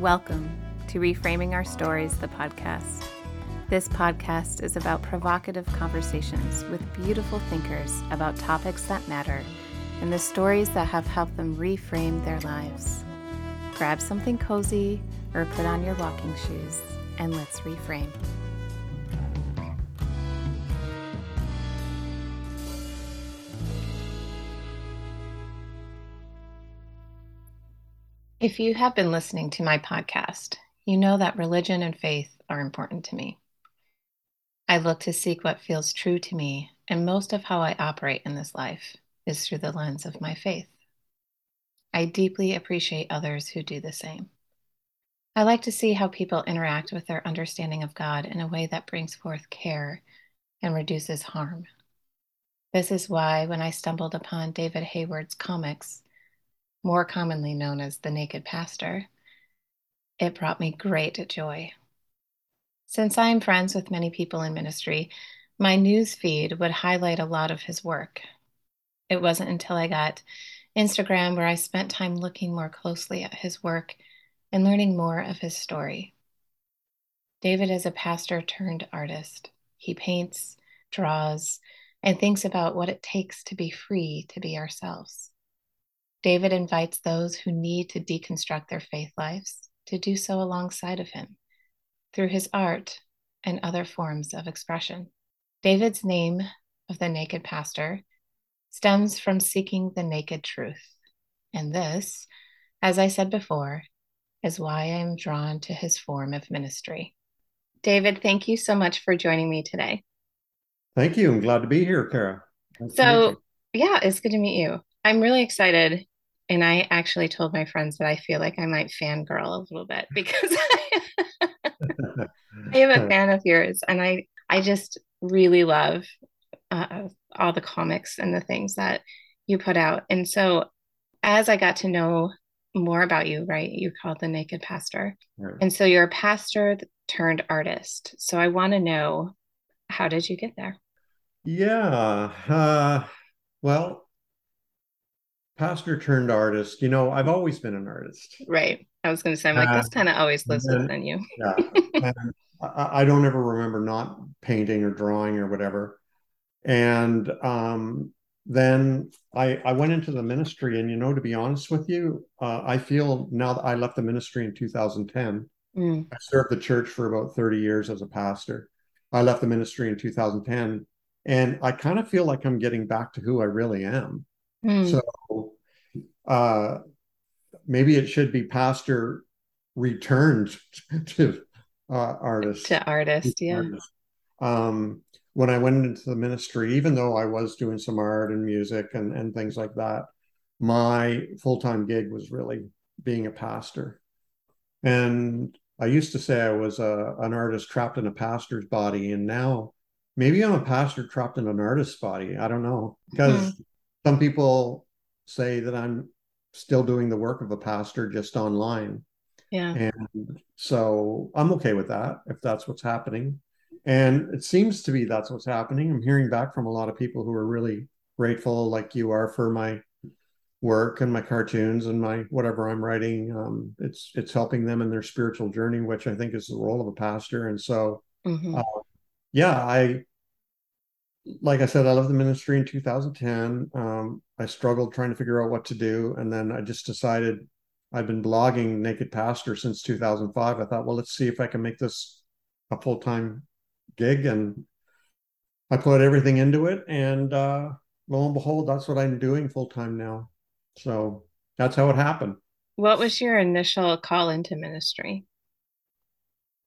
Welcome to Reframing Our Stories, the podcast. This podcast is about provocative conversations with beautiful thinkers about topics that matter and the stories that have helped them reframe their lives. Grab something cozy or put on your walking shoes and let's reframe. If you have been listening to my podcast, you know that religion and faith are important to me. I look to seek what feels true to me, and most of how I operate in this life is through the lens of my faith. I deeply appreciate others who do the same. I like to see how people interact with their understanding of God in a way that brings forth care and reduces harm. This is why, when I stumbled upon David Hayward's comics, more commonly known as the Naked Pastor, it brought me great joy. Since I am friends with many people in ministry, my news feed would highlight a lot of his work. It wasn't until I got Instagram where I spent time looking more closely at his work and learning more of his story. David is a pastor turned artist. He paints, draws, and thinks about what it takes to be free to be ourselves. David invites those who need to deconstruct their faith lives to do so alongside of him through his art and other forms of expression. David's name of the naked pastor stems from seeking the naked truth. And this, as I said before, is why I am drawn to his form of ministry. David, thank you so much for joining me today. Thank you. I'm glad to be here, Kara. Nice so, yeah, it's good to meet you. I'm really excited and I actually told my friends that I feel like I might fangirl a little bit because I, I am a fan of yours, and I I just really love uh, all the comics and the things that you put out. And so, as I got to know more about you, right, you called the Naked Pastor, and so you're a pastor turned artist. So I want to know how did you get there? Yeah. Uh, well, pastor turned artist. You know, I've always been an artist. Right. I was going to say, I'm like, uh, this kind of always lives and, within you. yeah. I, I, don't ever remember not painting or drawing or whatever. And um, then I, I went into the ministry. And, you know, to be honest with you, uh, I feel now that I left the ministry in 2010, mm. I served the church for about 30 years as a pastor. I left the ministry in 2010. And I kind of feel like I'm getting back to who I really am. Mm. So uh, maybe it should be pastor returned to uh, artist. To artist, yeah. Um, when I went into the ministry, even though I was doing some art and music and, and things like that, my full time gig was really being a pastor. And I used to say I was a, an artist trapped in a pastor's body. And now maybe I'm a pastor trapped in an artist's body. I don't know. Because mm-hmm some people say that I'm still doing the work of a pastor just online. Yeah. And so I'm okay with that if that's what's happening. And it seems to be that's what's happening. I'm hearing back from a lot of people who are really grateful, like you are, for my work and my cartoons and my whatever I'm writing. Um, it's it's helping them in their spiritual journey, which I think is the role of a pastor. And so, mm-hmm. uh, yeah, I like I said, I left the ministry in 2010. Um, I struggled trying to figure out what to do. And then I just decided I've been blogging Naked Pastor since 2005. I thought, well, let's see if I can make this a full time gig. And I put everything into it. And uh, lo and behold, that's what I'm doing full time now. So that's how it happened. What was your initial call into ministry?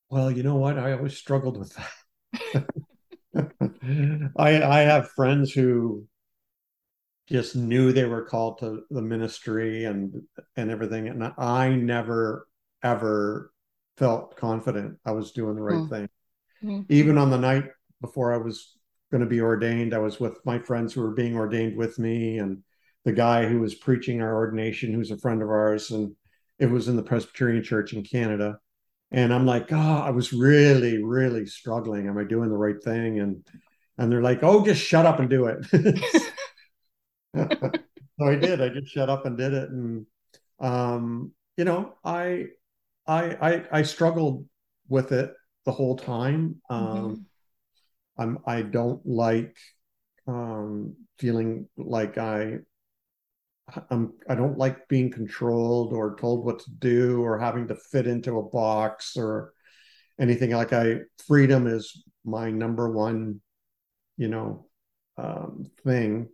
Well, you know what? I always struggled with that. I I have friends who just knew they were called to the ministry and and everything and I never ever felt confident I was doing the right mm. thing. Mm-hmm. Even on the night before I was going to be ordained, I was with my friends who were being ordained with me and the guy who was preaching our ordination who's a friend of ours and it was in the Presbyterian church in Canada and i'm like oh i was really really struggling. Am i doing the right thing? And and they're like oh just shut up and do it. So i did. I just shut up and did it. And um you know i I, I I struggled with it the whole time. Um, mm-hmm. I'm I don't like um, feeling like I I'm I don't like being controlled or told what to do or having to fit into a box or anything like I freedom is my number one, you know, um, thing.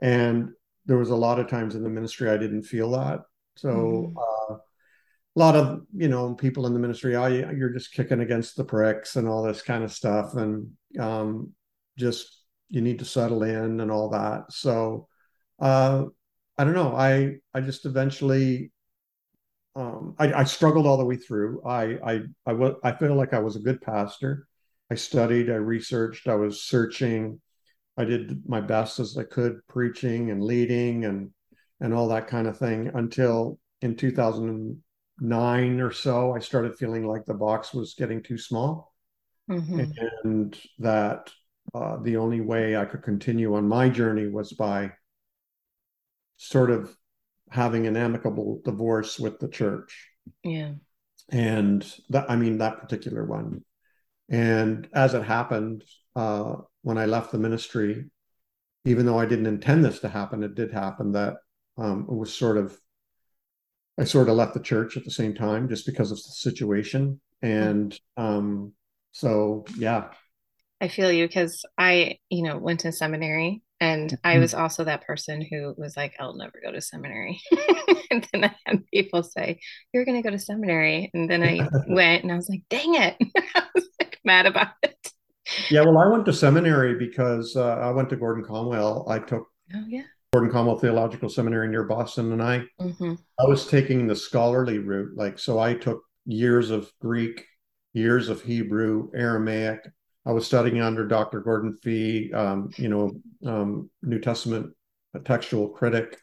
And there was a lot of times in the ministry I didn't feel that. So mm. uh, a lot of you know people in the ministry, oh, you're just kicking against the pricks and all this kind of stuff, and um, just you need to settle in and all that. So uh, I don't know. I I just eventually um, I, I, struggled all the way through. I I I was I feel like I was a good pastor. I studied, I researched, I was searching. I did my best as I could, preaching and leading and and all that kind of thing until in 2009 or so, I started feeling like the box was getting too small, mm-hmm. and that uh, the only way I could continue on my journey was by sort of having an amicable divorce with the church. Yeah. And that, I mean, that particular one. And as it happened, uh, when I left the ministry, even though I didn't intend this to happen, it did happen that um, it was sort of, I sort of left the church at the same time just because of the situation. And um, so, yeah. I feel you because I, you know, went to seminary and I mm-hmm. was also that person who was like, I'll never go to seminary. and then I had people say, You're going to go to seminary. And then I went and I was like, Dang it. I was like mad about it. Yeah. Well, I went to seminary because uh, I went to Gordon Conwell. I took oh, yeah. Gordon Conwell Theological Seminary near Boston. And I, mm-hmm. I was taking the scholarly route. Like, so I took years of Greek, years of Hebrew, Aramaic, I was studying under Dr. Gordon Fee, um, you know, um, New Testament textual critic,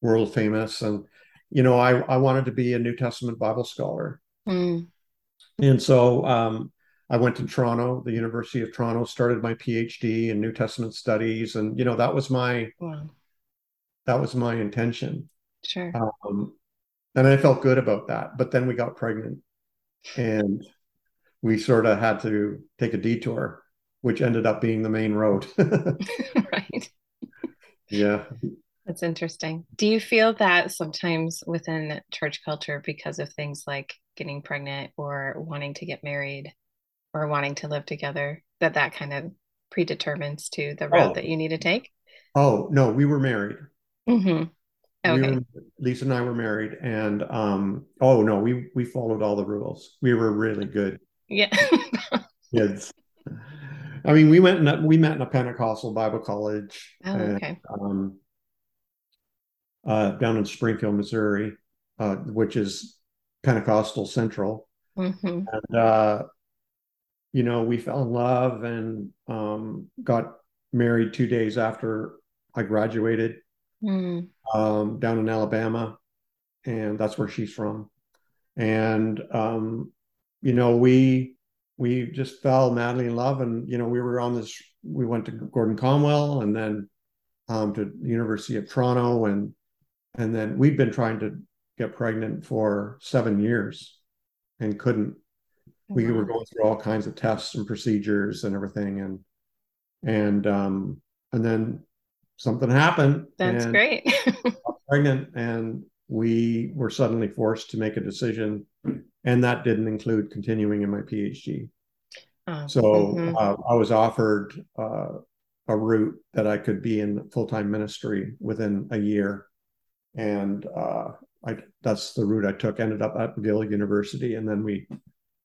world famous, and you know, I I wanted to be a New Testament Bible scholar, mm. and so um, I went to Toronto, the University of Toronto, started my PhD in New Testament studies, and you know, that was my wow. that was my intention. Sure. Um, and I felt good about that, but then we got pregnant, and we sort of had to take a detour, which ended up being the main road. right. Yeah. That's interesting. Do you feel that sometimes within church culture, because of things like getting pregnant or wanting to get married or wanting to live together, that that kind of predetermines to the road oh. that you need to take? Oh, no, we were married. Mm-hmm. Okay. We were, Lisa and I were married, and um, oh no, we we followed all the rules. We were really good yeah. kids. I mean, we went in a, we met in a Pentecostal Bible college. Oh, and, okay. Um, uh, down in Springfield, Missouri, uh, which is Pentecostal Central. Mm-hmm. And, uh, you know, we fell in love and um, got married two days after I graduated mm. um, down in Alabama. And that's where she's from. And um, you know, we we just fell madly in love, and you know, we were on this. We went to Gordon Conwell, and then um, to the University of Toronto, and and then we'd been trying to get pregnant for seven years, and couldn't. We were going through all kinds of tests and procedures and everything, and and um, and then something happened. That's great. pregnant, and we were suddenly forced to make a decision and that didn't include continuing in my PhD. Oh, so mm-hmm. uh, I was offered uh, a route that I could be in full time ministry within a year, and uh, I that's the route I took. Ended up at McGill University, and then we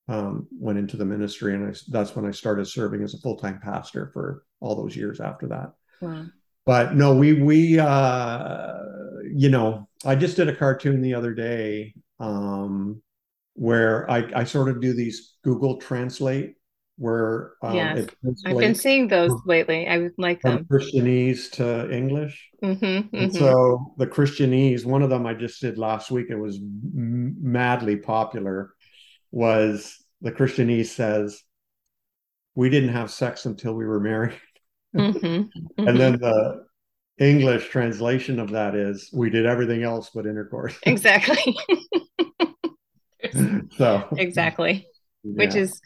um, went into the ministry, and I, that's when I started serving as a full time pastor for all those years after that. Wow. But no, we we uh, you know I just did a cartoon the other day. Um, where I, I sort of do these Google Translate where um, yes. I've been seeing those lately. I like them. Christianese to English. Mm-hmm, mm-hmm. so the Christianese, one of them I just did last week. It was madly popular. Was the Christianese says, "We didn't have sex until we were married," mm-hmm, and then mm-hmm. the English translation of that is, "We did everything else but intercourse." Exactly. so exactly. Yeah. Which is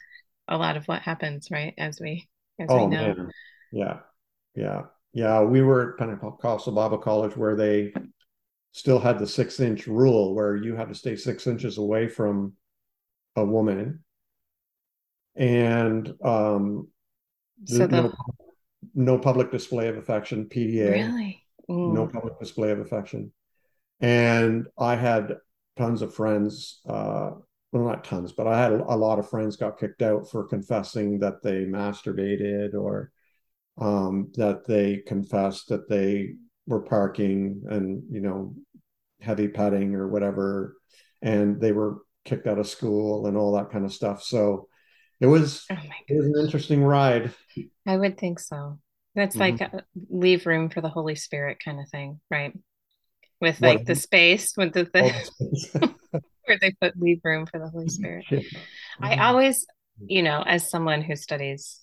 a lot of what happens, right? As we as oh, we know. Man. Yeah. Yeah. Yeah. We were at Pentecostal Bible College where they still had the six inch rule where you had to stay six inches away from a woman. And um so the, no, no public display of affection, PDA. Really? Mm. No public display of affection. And I had tons of friends, uh, well, not tons, but I had a, a, lot of friends got kicked out for confessing that they masturbated or um, that they confessed that they were parking and, you know, heavy petting or whatever. And they were kicked out of school and all that kind of stuff. So it was, oh it was an interesting ride. I would think so. That's mm-hmm. like a, leave room for the Holy Spirit kind of thing, right? With like what? the space, with the, the where they put leave room for the Holy Spirit. Yeah. I mm-hmm. always, you know, as someone who studies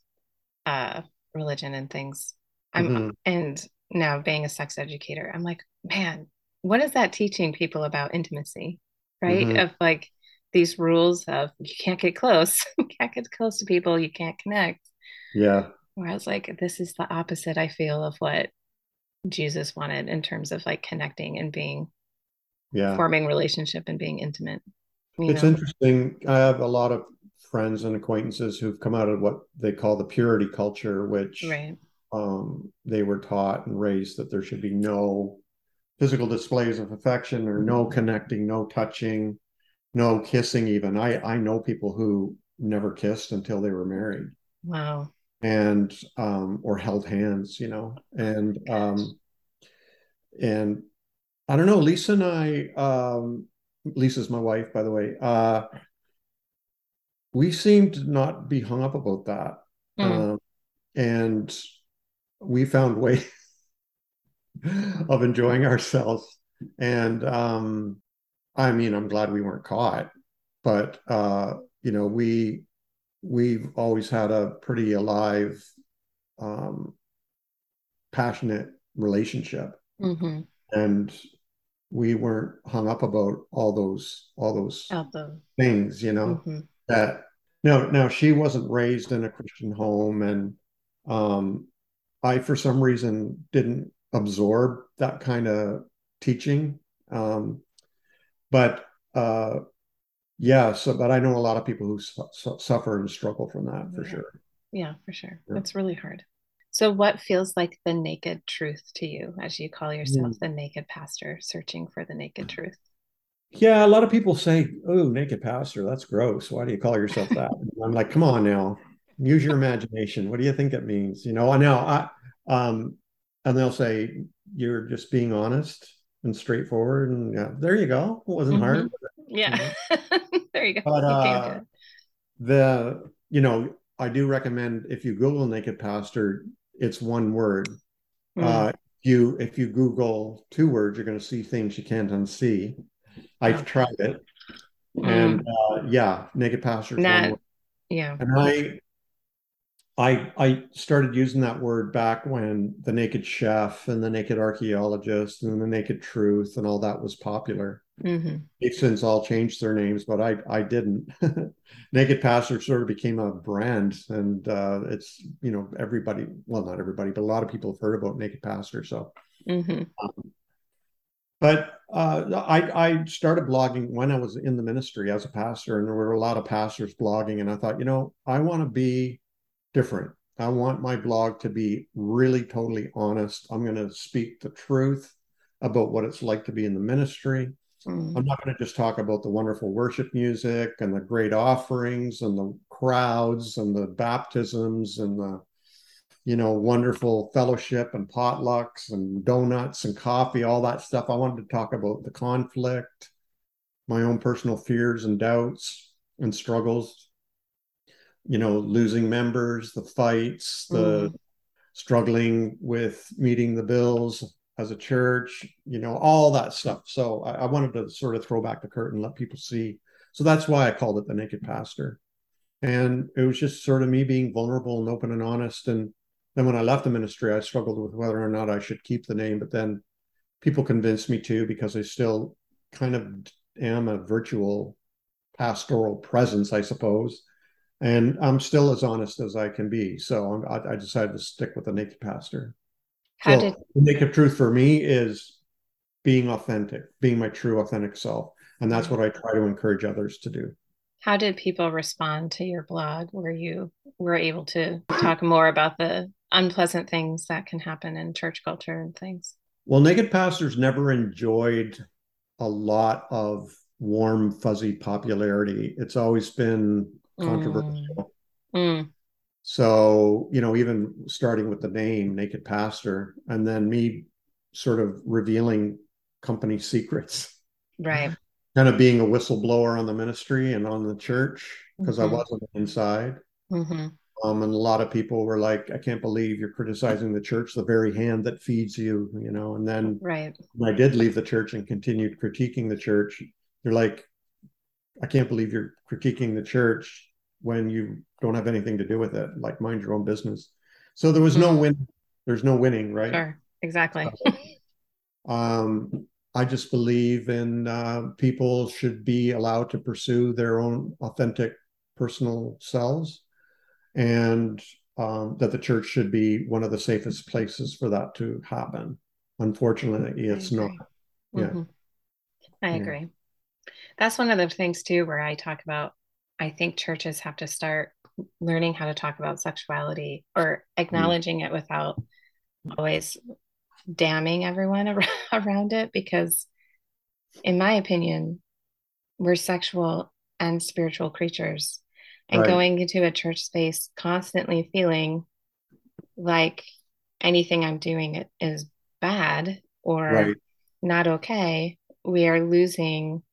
uh religion and things, I'm mm-hmm. and now being a sex educator, I'm like, man, what is that teaching people about intimacy? Right? Mm-hmm. Of like these rules of you can't get close, you can't get close to people, you can't connect. Yeah. Whereas like this is the opposite, I feel, of what Jesus wanted in terms of like connecting and being yeah forming relationship and being intimate. It's know? interesting. I have a lot of friends and acquaintances who've come out of what they call the purity culture, which right. um, they were taught and raised that there should be no physical displays of affection or no connecting, no touching, no kissing. Even I I know people who never kissed until they were married. Wow and um, or held hands, you know, and um, and I don't know. Lisa and I, um, Lisa's my wife, by the way. Uh, we seemed to not be hung up about that, mm. um, and we found ways of enjoying ourselves. And um, I mean, I'm glad we weren't caught, but uh, you know, we we've always had a pretty alive, um, passionate relationship, mm-hmm. and we weren't hung up about all those all those things, you know. Mm-hmm. That no, no, she wasn't raised in a Christian home, and um, I, for some reason, didn't absorb that kind of teaching. Um, but uh, yeah so but i know a lot of people who su- suffer and struggle from that for yeah. sure. Yeah for sure. Yeah. it's really hard. So what feels like the naked truth to you as you call yourself mm. the naked pastor searching for the naked truth? Yeah a lot of people say oh naked pastor that's gross. Why do you call yourself that? I'm like come on now. Use your imagination. What do you think it means? You know i know i um and they'll say you're just being honest and straightforward and yeah, there you go it wasn't mm-hmm. hard yeah. there you go. But uh, the you know, I do recommend if you Google naked pastor, it's one word. Mm. Uh, you if you Google two words, you're going to see things you can't unsee. I've tried it, mm. and uh, yeah, naked pastor. Not, yeah. And I I I started using that word back when the naked chef and the naked archaeologist and the naked truth and all that was popular. Mm-hmm. They've since all changed their names, but I I didn't. naked pastor sort of became a brand, and uh, it's you know everybody well not everybody but a lot of people have heard about naked pastor. So, mm-hmm. um, but uh, I I started blogging when I was in the ministry as a pastor, and there were a lot of pastors blogging, and I thought you know I want to be different. I want my blog to be really totally honest. I'm going to speak the truth about what it's like to be in the ministry. Mm. I'm not going to just talk about the wonderful worship music and the great offerings and the crowds and the baptisms and the you know wonderful fellowship and potlucks and donuts and coffee all that stuff i wanted to talk about the conflict my own personal fears and doubts and struggles you know, losing members, the fights, the mm. struggling with meeting the bills as a church, you know, all that stuff. So I, I, wanted to sort of throw back the curtain, let people see. So that's why I called it the Naked Pastor. And it was just sort of me being vulnerable and open and honest. And then when I left the ministry, I struggled with whether or not I should keep the name. But then people convinced me to because I still kind of am a virtual pastoral presence, I suppose. And I'm still as honest as I can be. So I, I decided to stick with the naked pastor. How so did the naked truth for me is being authentic, being my true authentic self. And that's what I try to encourage others to do. How did people respond to your blog where you were able to talk more about the unpleasant things that can happen in church culture and things? Well, Naked Pastors never enjoyed a lot of warm, fuzzy popularity. It's always been controversial. Mm. Mm. So, you know, even starting with the name Naked Pastor and then me sort of revealing company secrets. Right. Kind of being a whistleblower on the ministry and on the church because mm-hmm. I wasn't inside. Mm-hmm. Um, and a lot of people were like, I can't believe you're criticizing the church, the very hand that feeds you, you know. And then right. when I did leave the church and continued critiquing the church, they're like, I can't believe you're critiquing the church when you don't have anything to do with it. Like mind your own business. So there was no mm. win. There's no winning, right? Sure, exactly. um, I just believe in uh, people should be allowed to pursue their own authentic personal selves and um, that the church should be one of the safest places for that to happen. Unfortunately, it's not. Yeah. Mm-hmm. I agree. That's one of the things too where I talk about I think churches have to start learning how to talk about sexuality or acknowledging it without always damning everyone around it because in my opinion we're sexual and spiritual creatures and right. going into a church space constantly feeling like anything I'm doing is bad or right. not okay, we are losing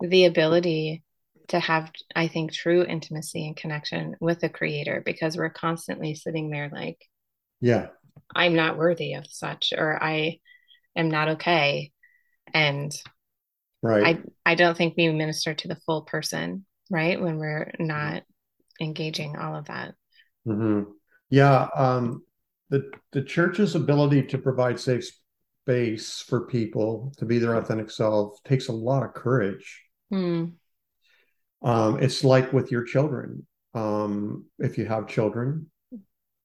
the ability to have, I think, true intimacy and connection with the creator because we're constantly sitting there like, yeah, I'm not worthy of such, or I am not okay. And right. I, I don't think we minister to the full person, right? When we're not engaging all of that. Mm-hmm. Yeah. Um, the, the church's ability to provide safe space for people to be their authentic self takes a lot of courage. Hmm. Um, it's like with your children. Um, if you have children,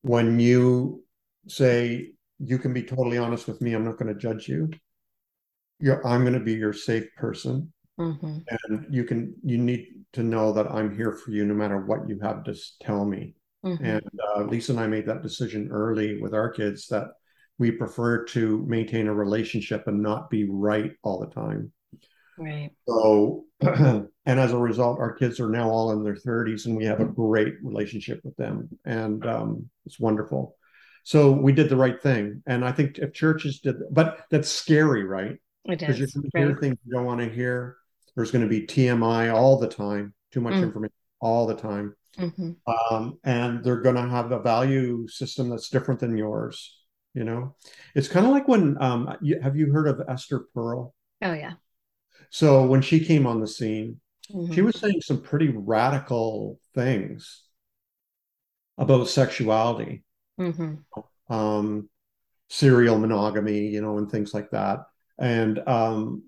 when you say, you can be totally honest with me, I'm not going to judge you. You're, I'm going to be your safe person. Mm-hmm. And you can, you need to know that I'm here for you no matter what you have to tell me. Mm-hmm. And uh, Lisa and I made that decision early with our kids that we prefer to maintain a relationship and not be right all the time. Right. So, and as a result, our kids are now all in their 30s and we have a great relationship with them. And um, it's wonderful. So we did the right thing. And I think if churches did, but that's scary, right? Because you're going to hear things you don't want to hear. There's going to be TMI all the time, too much mm. information all the time. Mm-hmm. Um, and they're going to have a value system that's different than yours. You know, it's kind of like when um, you, have you heard of Esther Perel? Oh yeah. So when she came on the scene, mm-hmm. she was saying some pretty radical things about sexuality, mm-hmm. um, serial monogamy, you know, and things like that. And um,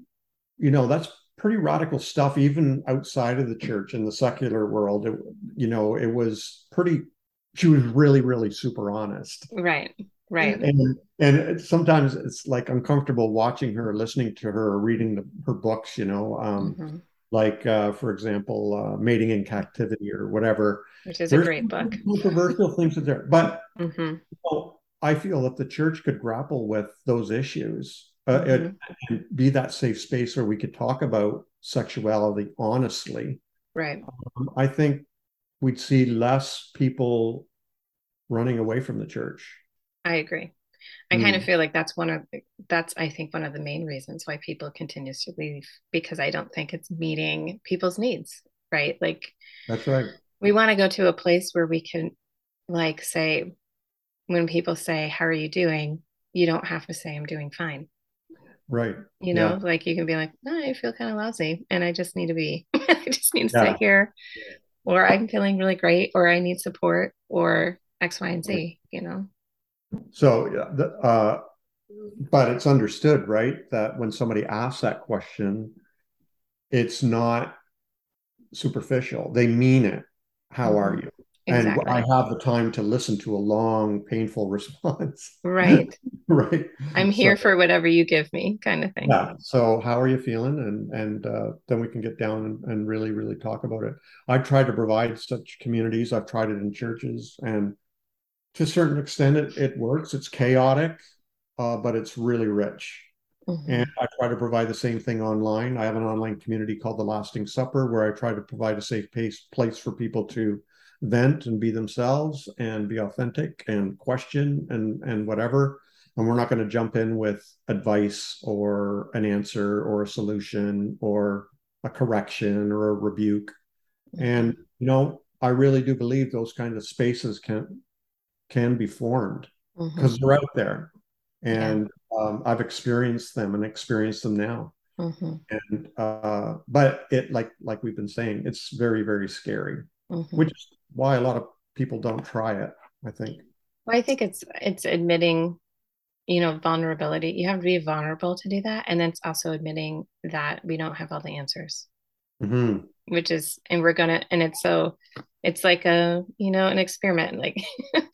you know, that's pretty radical stuff, even outside of the church in the secular world. It, you know, it was pretty. She was really, really super honest. Right right and and sometimes it's like uncomfortable watching her listening to her reading the, her books you know um, mm-hmm. like uh, for example uh, mating in captivity or whatever which is There's a great book controversial things in there but mm-hmm. you know, i feel that the church could grapple with those issues uh, mm-hmm. and, and be that safe space where we could talk about sexuality honestly right um, i think we'd see less people running away from the church I agree. I mm. kind of feel like that's one of the, that's I think one of the main reasons why people continues to leave because I don't think it's meeting people's needs, right? Like That's right. We want to go to a place where we can like say when people say how are you doing, you don't have to say I'm doing fine. Right. You know, yeah. like you can be like, oh, I feel kind of lousy and I just need to be I just need to yeah. sit here or I'm feeling really great or I need support or X, Y, and Z, you know. So, uh, but it's understood, right, that when somebody asks that question, it's not superficial. They mean it. How are Mhm. you? Exactly. And I have the time to listen to a long, painful response. Right. right. I'm here So, for whatever you give me, kind of thing. yeah. So how are you feeling? And and uh, then we can get down and, and really, really talk about it. I try to provide such communities. I've tried it in churches, and to a certain extent, it, it works. It's chaotic, uh, but it's really rich. And Mhm. I try to provide the same thing online. I have an online community called The Lasting Supper where I try to provide a safe pace, place for people to vent and be themselves and be authentic and question and and whatever. And we're not going to jump in with advice or an answer or a solution or a correction or a rebuke. And you know, I really do believe those kind of spaces can can be formed because they're out there Yeah. and um, I've experienced them and experienced them now. Mhm. And uh, but it like like we've been saying, it's very very scary, Mhm. which is why a lot of people don't try it. I think. Well, I think it's it's admitting, you know, vulnerability. You have to be vulnerable to do that, and then it's also admitting that we don't have all the answers, Mhm. which is, and we're gonna, and it's so, it's like a, you know, an experiment. Like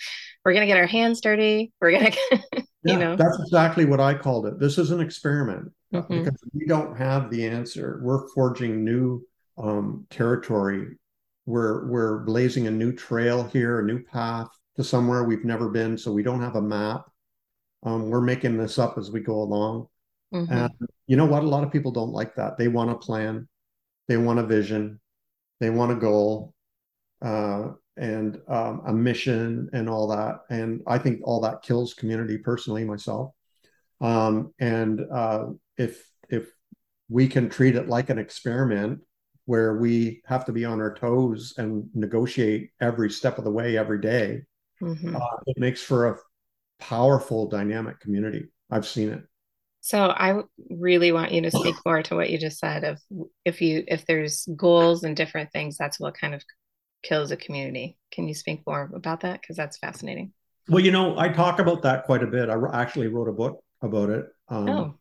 we're gonna get our hands dirty. We're gonna, you Yeah, know, that's exactly what I called it. This is an experiment uh, Mhm. because we don't have the answer. We're forging new um, territory. We're we're blazing a new trail here, a new path to somewhere we've never been. So we don't have a map. Um, we're making this up as we go along. Mhm. And you know what? A lot of people don't like that. They want a plan, they want a vision, they want a goal, uh, and um, a mission, and all that. And I think all that kills community. Personally, myself. Um, and uh, if if we can treat it like an experiment where we have to be on our toes and negotiate every step of the way every day, Mhm. uh, it makes for a powerful, dynamic community. I've seen it. So I really want you to speak more to what you just said of if you if there's goals and different things, that's what kind of kills a community. Can you speak more about that? Because that's fascinating. Well, you know, I talk about that quite a bit. I actually wrote a book about it um, Oh,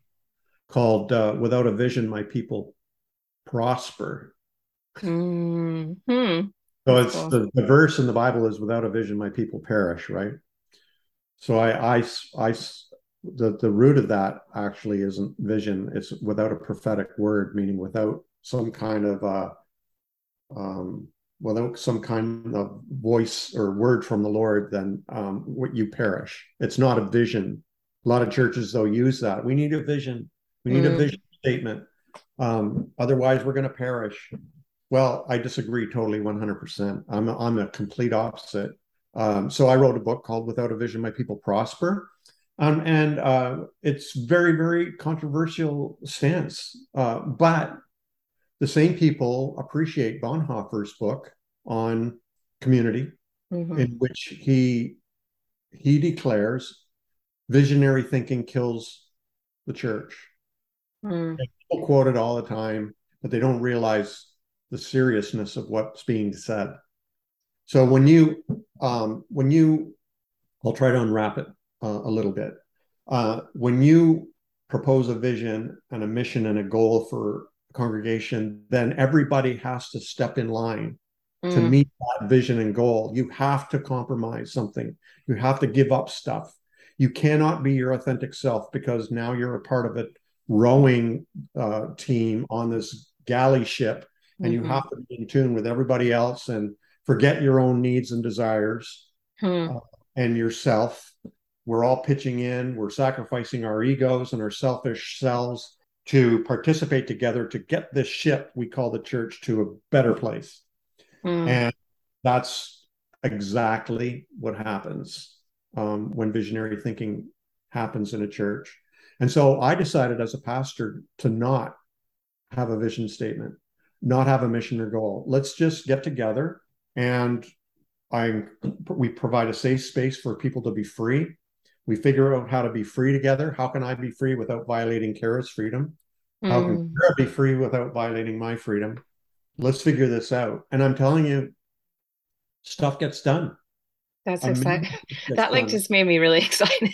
called uh, "Without a Vision, My People Prosper." hmm So it's cool. the, the verse in the Bible is "Without a vision, my people perish." Right. So I, I, I, the the root of that actually isn't vision. It's without a prophetic word, meaning without some kind of uh, um, without some kind of voice or word from the Lord, then um, what you perish. It's not a vision. A lot of churches though use that. We need a vision. We need a Mm. vision statement. Um, otherwise, we're going to perish. Well, I disagree totally 100%. I'm a, I'm a complete opposite. Um, so I wrote a book called Without a Vision, My People Prosper. Um, and uh, it's very, very controversial stance. Uh, but the same people appreciate Bonhoeffer's book on community, Mhm. in which he he declares visionary thinking kills the church. Mm. People quote it all the time, but they don't realize the seriousness of what's being said. So when you um, when you, I'll try to unwrap it uh, a little bit. Uh, when you propose a vision and a mission and a goal for congregation, then everybody has to step in line to Mm. meet that vision and goal. You have to compromise something. You have to give up stuff. You cannot be your authentic self because now you're a part of a rowing uh, team on this galley ship, and you Mhm. have to be in tune with everybody else and forget your own needs and desires Hmm. and yourself. We're all pitching in, we're sacrificing our egos and our selfish selves to participate together to get this ship we call the church to a better place. Mm. And that's exactly what happens um, when visionary thinking happens in a church. And so I decided as a pastor to not have a vision statement, not have a mission or goal. Let's just get together and I we provide a safe space for people to be free. We figure out how to be free together. How can I be free without violating Kara's freedom? How can Mm. Kara be free without violating my freedom? Let's figure this out. And I'm telling you, stuff gets done. That's exciting. That like done. just made me really excited.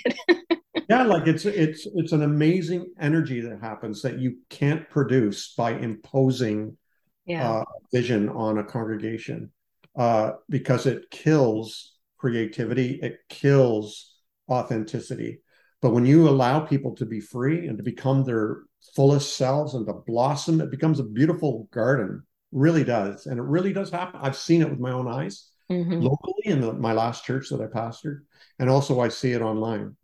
yeah, like it's it's it's an amazing energy that happens that you can't produce by imposing yeah. uh, vision on a congregation uh, because it kills creativity, it kills authenticity. But when you allow people to be free and to become their fullest selves and to blossom, it becomes a beautiful garden. Really does, and it really does happen. I've seen it with my own eyes mm-hmm. locally in the, my last church that I pastored, and also I see it online.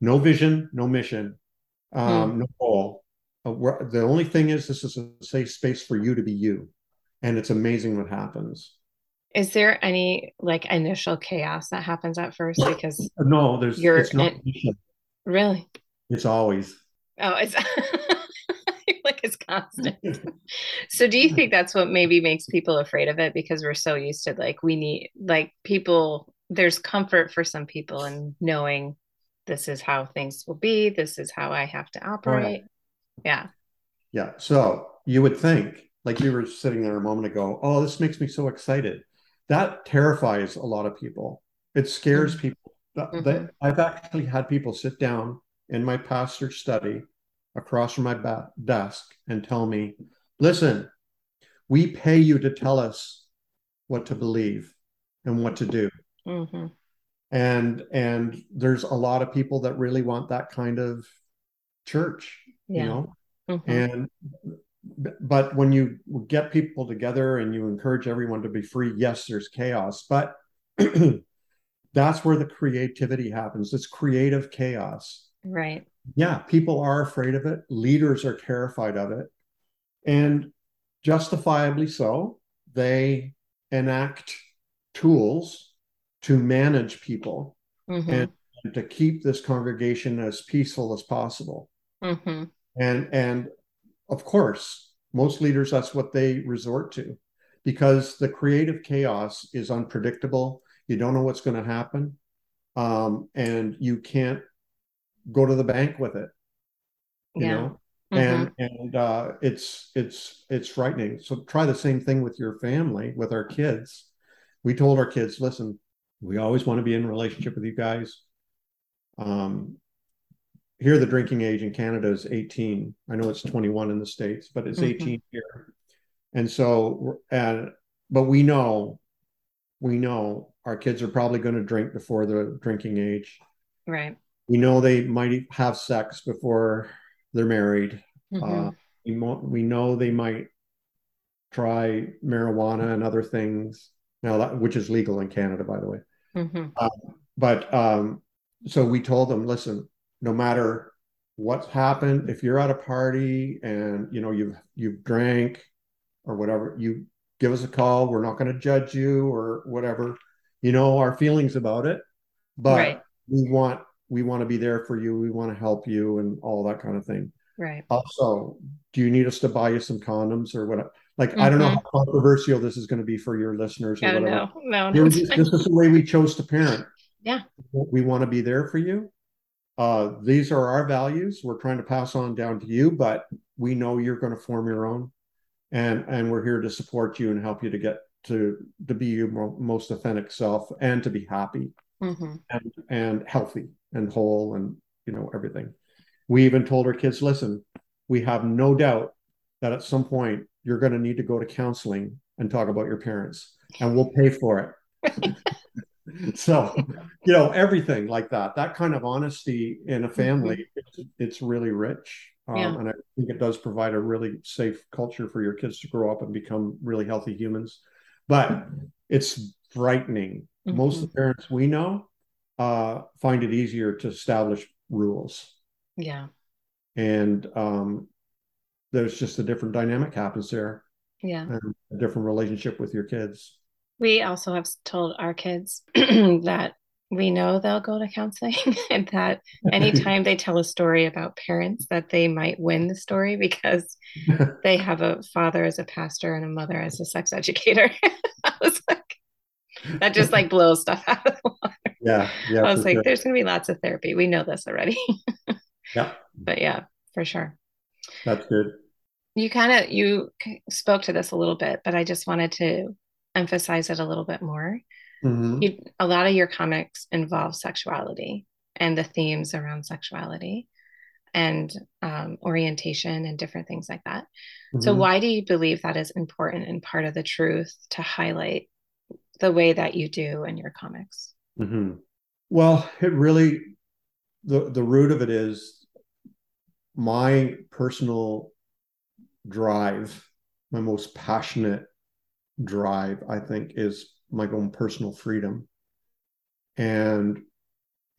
No vision, no mission, um, mm. no goal. Uh, the only thing is, this is a safe space for you to be you, and it's amazing what happens. Is there any like initial chaos that happens at first because no, there's you're it's not really. It's always. Oh, it's like it's constant. so do you think that's what maybe makes people afraid of it because we're so used to like we need like people there's comfort for some people in knowing this is how things will be, this is how I have to operate. Right. Yeah. Yeah. So you would think, like you were sitting there a moment ago, oh, this makes me so excited. That terrifies a lot of people. It scares mm-hmm. people. That, mm-hmm. that I've actually had people sit down in my pastor's study across from my ba- desk and tell me, listen, we pay you to tell us what to believe and what to do. Mm-hmm. And and there's a lot of people that really want that kind of church, yeah. you know. Mm-hmm. And but when you get people together and you encourage everyone to be free, yes, there's chaos, but that's where the creativity happens. It's creative chaos. Right yeah, people are afraid of it. Leaders are terrified of it. And justifiably so, they enact tools to manage people mm-hmm. and, and, to keep this congregation as peaceful as possible. Mm-hmm. And and of course, most leaders that's what they resort to because the creative chaos is unpredictable. You don't know what's going to happen. Um, and you can't go to the bank with it you yeah. know mm-hmm. and and uh, it's it's it's frightening so try the same thing with your family with our kids we told our kids listen we always want to be in a relationship with you guys um here the drinking age in canada is 18 i know it's 21 in the states but it's mm-hmm. 18 here and so and but we know we know our kids are probably going to drink before the drinking age right we know they might have sex before they're married. Mm-hmm. Uh, we, mo- we know they might try marijuana and other things now, that, which is legal in Canada, by the way. Mm-hmm. Uh, but um, so we told them, listen, no matter what's happened, if you're at a party and you know you've you've drank or whatever, you give us a call. We're not going to judge you or whatever. You know our feelings about it, but right. we want we want to be there for you we want to help you and all that kind of thing right also do you need us to buy you some condoms or what like mm-hmm. i don't know mm-hmm. how controversial this is going to be for your listeners or oh, whatever no no, no this, this is the way we chose to parent yeah we want to be there for you uh, these are our values. We're trying to pass on down to you but we know you're going to form your own. And and we're here to support you and help you to get to to be your most authentic self and to be happy mm-hmm. and and healthy and whole and you know everything. We even told our kids listen we have no doubt that at some point you're going to need to go to counseling and talk about your parents and we'll pay for it so you know everything like that that kind of honesty in a family mm-hmm. it's, it's, really rich um, yeah. and i think it does provide a really safe culture for your kids to grow up and become really healthy humans but it's frightening mm-hmm. most of the parents we know uh, find it easier to establish rules. Yeah. And um, there's just a different dynamic happens there. Yeah. And a different relationship with your kids. We also have told our kids that we know they'll go to counseling and that anytime they tell a story about parents that they might win the story because they have a father as a pastor and a mother as a sex educator. I was like, that just like blows stuff out of the water. Yeah. Yeah. I was like, sure. there's going to be lots of therapy. We know this already. yeah. But yeah, for sure. That's good. You kind of you spoke to this a little bit, but I just wanted to emphasize it a little bit more. Mm-hmm. You, a lot of your comics involve sexuality and the themes around sexuality. and um, orientation and different things like that. Mm-hmm. So, why do you believe that is important and part of the truth to highlight the way that you do in your comics? Mm-hmm. Well, it really the the root of it is my personal drive, my most passionate drive, I think, is my own personal freedom. And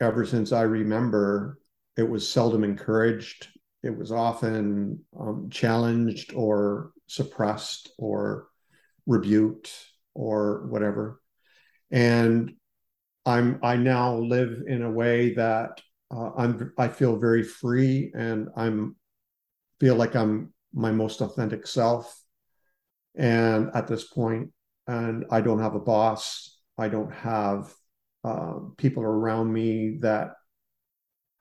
ever since I remember, it was seldom encouraged. It was often um, challenged or suppressed or rebuked or whatever. And I'm I now live in a way that uh, I'm I feel very free and I'm feel like I'm my most authentic self. And at this point, and I don't have a boss. I don't have uh, people around me that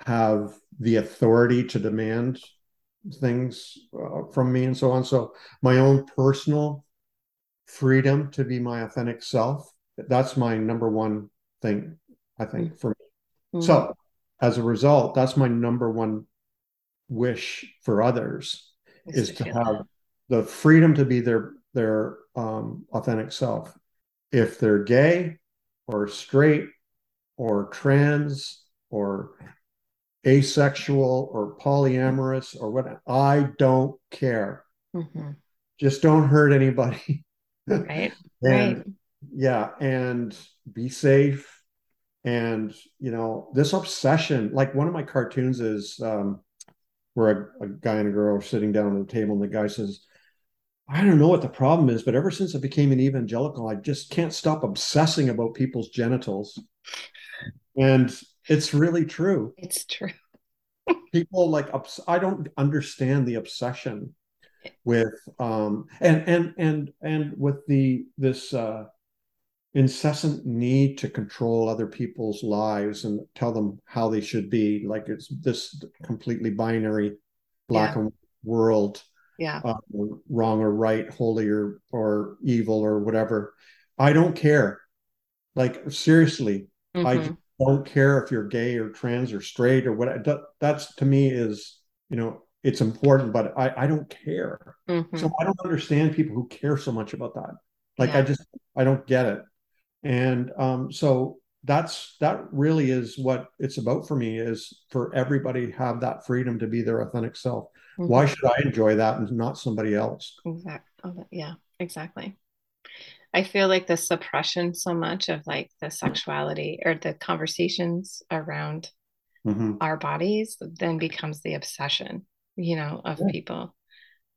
have the authority to demand things uh, from me and so on. So my own personal freedom to be my authentic self, that's my number one thing, I think, for me. Mm-hmm. So as a result, that's my number one wish for others is, to, have the freedom to be their their um, authentic self. If they're gay or straight or trans or asexual or polyamorous or what I don't care. Mm-hmm. Just don't hurt anybody. Right. and right. yeah, and be safe. And you know, this obsession, like one of my cartoons is um where a, a guy and a girl are sitting down at a table, and the guy says, I don't know what the problem is, but ever since I became an evangelical, I just can't stop obsessing about people's genitals. And it's really true. It's true. People like I don't understand the obsession with um and and and and with the this uh incessant need to control other people's lives and tell them how they should be like it's this completely binary black yeah. and world yeah uh, wrong or right holy or or evil or whatever i don't care like seriously mm-hmm. i don't care if you're gay or trans or straight or what that, that's to me is you know it's important but i i don't care mm-hmm. so i don't understand people who care so much about that like yeah. i just i don't get it and um so that's that really is what it's about for me is for everybody have that freedom to be their authentic self mm-hmm. why should i enjoy that and not somebody else exactly oh, yeah exactly I feel like the suppression so much of like the sexuality or the conversations around mm-hmm. our bodies then becomes the obsession, you know, of yeah. people.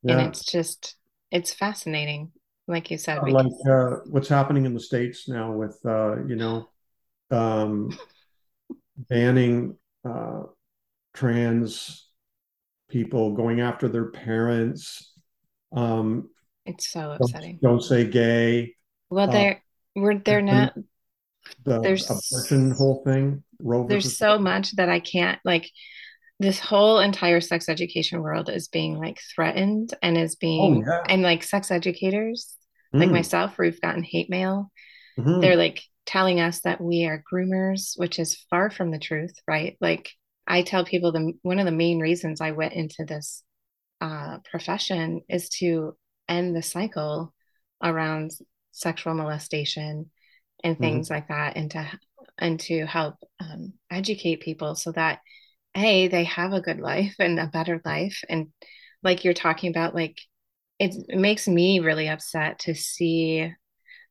Yeah. And it's just, it's fascinating. Like you said, uh, like uh, what's happening in the States now with, uh, you know, um, banning uh, trans people going after their parents. Um, it's so upsetting. Don't, don't say gay. Well, uh, they're we're they're not. The there's abortion whole thing. Roe there's so much that I can't like. This whole entire sex education world is being like threatened and is being oh, yeah. and like sex educators mm. like myself, we've gotten hate mail. Mm-hmm. They're like telling us that we are groomers, which is far from the truth, right? Like I tell people the one of the main reasons I went into this uh, profession is to end the cycle around sexual molestation and mm-hmm. things mm-hmm. like that and to and to help um, educate people so that a they have a good life and a better life and like you're talking about like it, it makes me really upset to see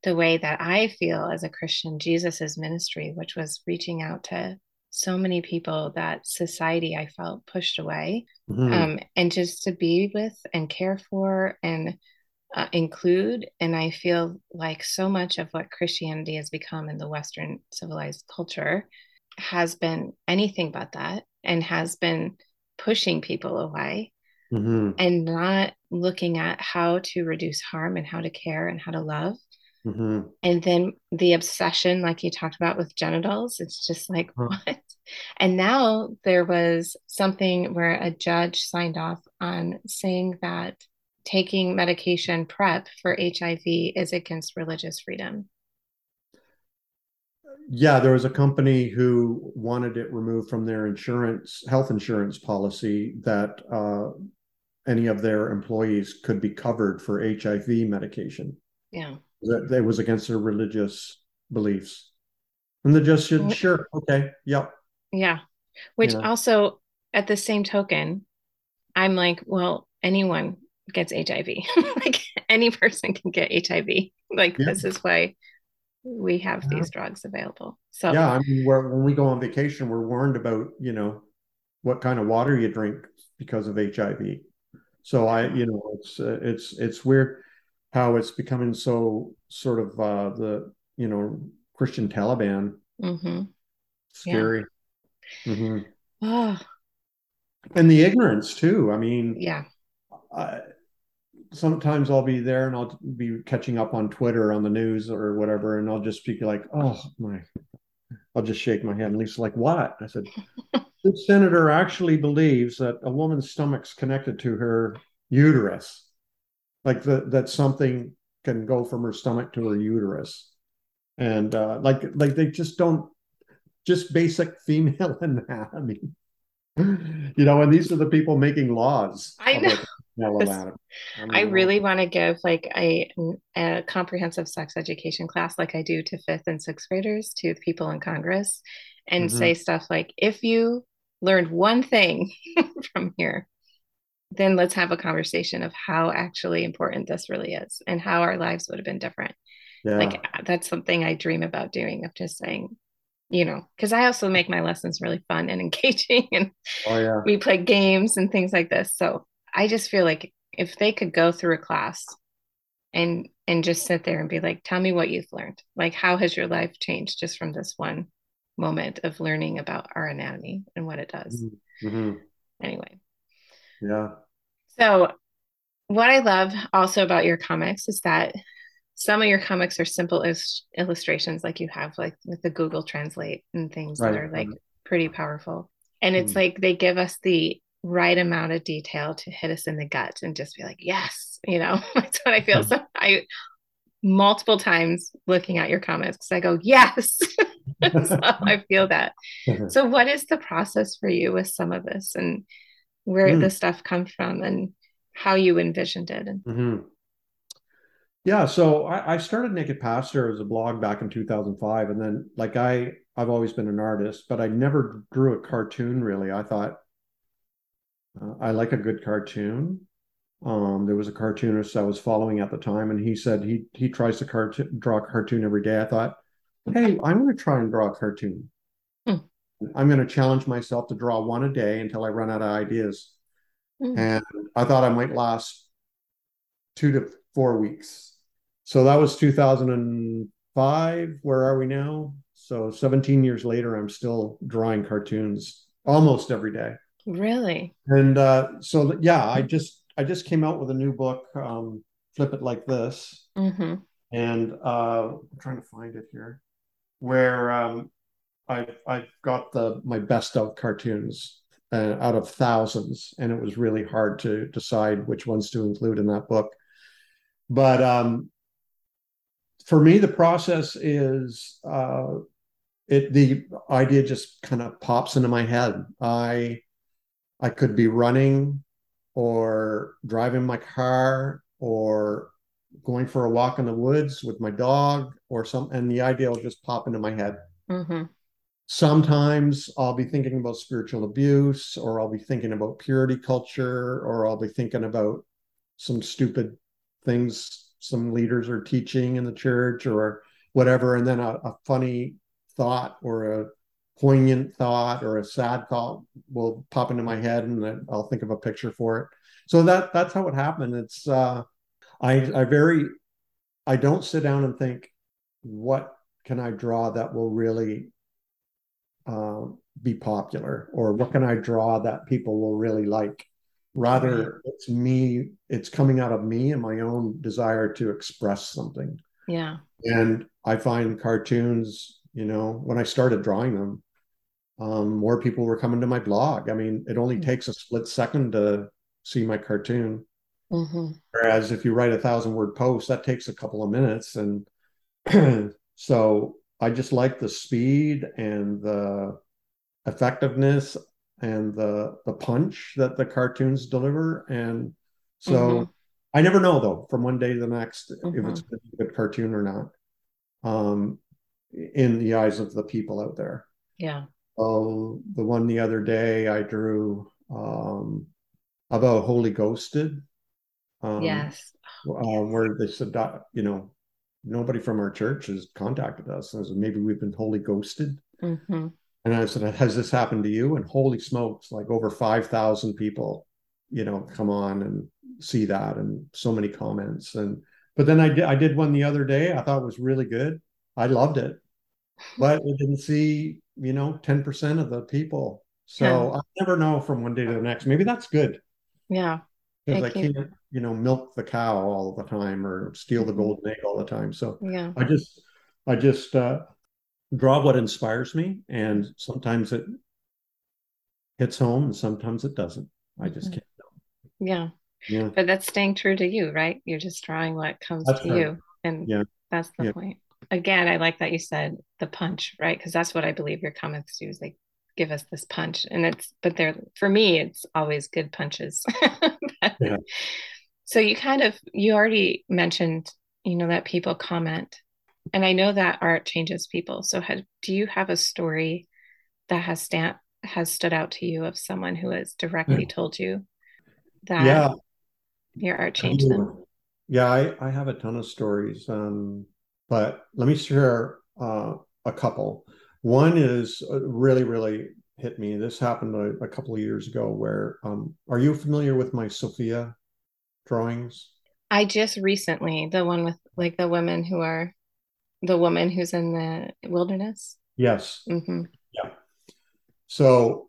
the way that i feel as a christian jesus's ministry which was reaching out to so many people that society i felt pushed away mm-hmm. um, and just to be with and care for and uh, include. And I feel like so much of what Christianity has become in the Western civilized culture has been anything but that and has been pushing people away mm-hmm. and not looking at how to reduce harm and how to care and how to love. Mm-hmm. And then the obsession, like you talked about with genitals, it's just like, huh. what? And now there was something where a judge signed off on saying that taking medication PrEP for HIV is against religious freedom. yeah, there was a company who wanted it removed from their insurance, health insurance policy that uh, any of their employees could be covered for HIV medication. Yeah. That it was against their religious beliefs. And they just said, sure, okay, yep. Yeah. Which also, at the same token, I'm like, well, anyone gets HIV. like any person can get HIV. Like yeah. this is why we have yeah. these drugs available. So yeah, I mean, when we go on vacation, we're warned about you know what kind of water you drink because of HIV. So I, you know, it's uh, it's it's weird how it's becoming so sort of uh, the you know Christian Taliban. Mm-hmm. Scary. Yeah. Mm-hmm. Oh. And the ignorance too. I mean, yeah. I, sometimes I'll be there and I'll be catching up on Twitter on the news or whatever, and I'll just be like, "Oh my," I'll just shake my head. And Lisa's like, "What?" I said, "This senator actually believes that a woman's stomach's connected to her uterus, like the, that something can go from her stomach to her uterus, and uh, like like they just don't just basic female anatomy." you know, and these are the people making laws. I know. I really want to give like a, a comprehensive sex education class, like I do to fifth and sixth graders, to the people in Congress, and mm-hmm. say stuff like, if you learned one thing from here, then let's have a conversation of how actually important this really is and how our lives would have been different. Yeah. Like that's something I dream about doing of just saying, you know, because I also make my lessons really fun and engaging and oh, yeah. we play games and things like this. So I just feel like if they could go through a class and and just sit there and be like, tell me what you've learned. Like how has your life changed just from this one moment of learning about our anatomy and what it does. Mm-hmm. Anyway. Yeah. So what I love also about your comics is that some of your comics are simple is- illustrations like you have like with the Google Translate and things right. that are like mm-hmm. pretty powerful. And it's mm. like they give us the right amount of detail to hit us in the gut and just be like, yes, you know, that's what I feel. Mm-hmm. So I multiple times looking at your comments because I go, yes. so I feel that. Mm-hmm. so what is the process for you with some of this and where mm. the stuff comes from and how you envisioned it? Mm-hmm. Yeah, so I, I, started Naked Pastor as a blog back in 2005, and then like I I've always been an artist, but I never drew a cartoon really. I thought uh, I like a good cartoon. Um, there was a cartoonist I was following at the time, and he said he he tries to cart- draw a cartoon every day. I thought, hey, I'm going to try and draw a cartoon. Hmm. I'm going to challenge myself to draw one a day until I run out of ideas. Hmm. And I thought I might last two to four weeks. So that was 2005. Where are we now? So 17 years later, I'm still drawing cartoons almost every day. Really? And uh, so yeah, I just I just came out with a new book, um, Flip It Like This, mm-hmm. and uh, I'm trying to find it here, where um, I I've got the my best of cartoons uh, out of thousands, and it was really hard to decide which ones to include in that book. But um, for me, the process is uh, it the idea just kind of pops into my head. I I could be running or driving my car or going for a walk in the woods with my dog or some and the idea will just pop into my head mm-hmm. Sometimes i'll be thinking about spiritual abuse or i'll be thinking about purity culture or i'll be thinking about some stupid things some leaders are teaching in the church or whatever and then a, a funny thought or a poignant thought or a sad thought will pop into my head and I'll think of a picture for it. So that that's how it happened. It's uh, I I very I don't sit down and think what can I draw that will really uh, be popular or what can I draw that people will really like. Rather, it's me. It's coming out of me and my own desire to express something. Yeah. And I find cartoons, you know, when I started drawing them, um, more people were coming to my blog. I mean, it only mm-hmm. takes a split second to see my cartoon. Mm-hmm. Whereas if you write a thousand word post, that takes a couple of minutes. And so I just like the speed and the effectiveness and the the punch that the cartoons deliver. And so mm-hmm. I never know though from one day to the next mm-hmm. if it's a good cartoon or not. Um, in the eyes of the people out there. Yeah. Oh, the one the other day I drew um, about Holy Ghosted. Um, yes. Uh, where they said, you know, nobody from our church has contacted us. And I said, maybe we've been holy ghosted. Mm-hmm. And I said, has this happened to you? And holy smokes, like over 5,000 people, you know, come on and see that and so many comments. And, but then I did, I did one the other day. I thought was really good. I loved it, but we didn't see, you know, 10% of the people. So yeah. I never know from one day to the next. Maybe that's good. Yeah. Because I can't, you know, milk the cow all the time or steal the mm-hmm. golden egg all the time. So yeah. I just, I just uh, draw what inspires me, and sometimes it hits home, and sometimes it doesn't. I just mm-hmm. can't know. Yeah. Yeah. But that's staying true to you, right? You're just drawing what comes that's to right. you. And yeah. that's the yeah. point. Again, I like that you said the punch, right? Because that's what I believe your comics do is they give us this punch. And it's but they're for me, it's always good punches. yeah. So you kind of you already mentioned, you know, that people comment. And I know that art changes people. So have, do you have a story that has stand has stood out to you of someone who has directly yeah. told you that yeah. your art changed them? Yeah, I, I have a ton of stories. Um, but let me share uh, a couple. One is uh, really, really hit me. This happened a, a couple of years ago. Where um, are you familiar with my Sophia drawings? I just recently the one with like the women who are the woman who's in the wilderness. Yes. Mm-hmm. Yeah. So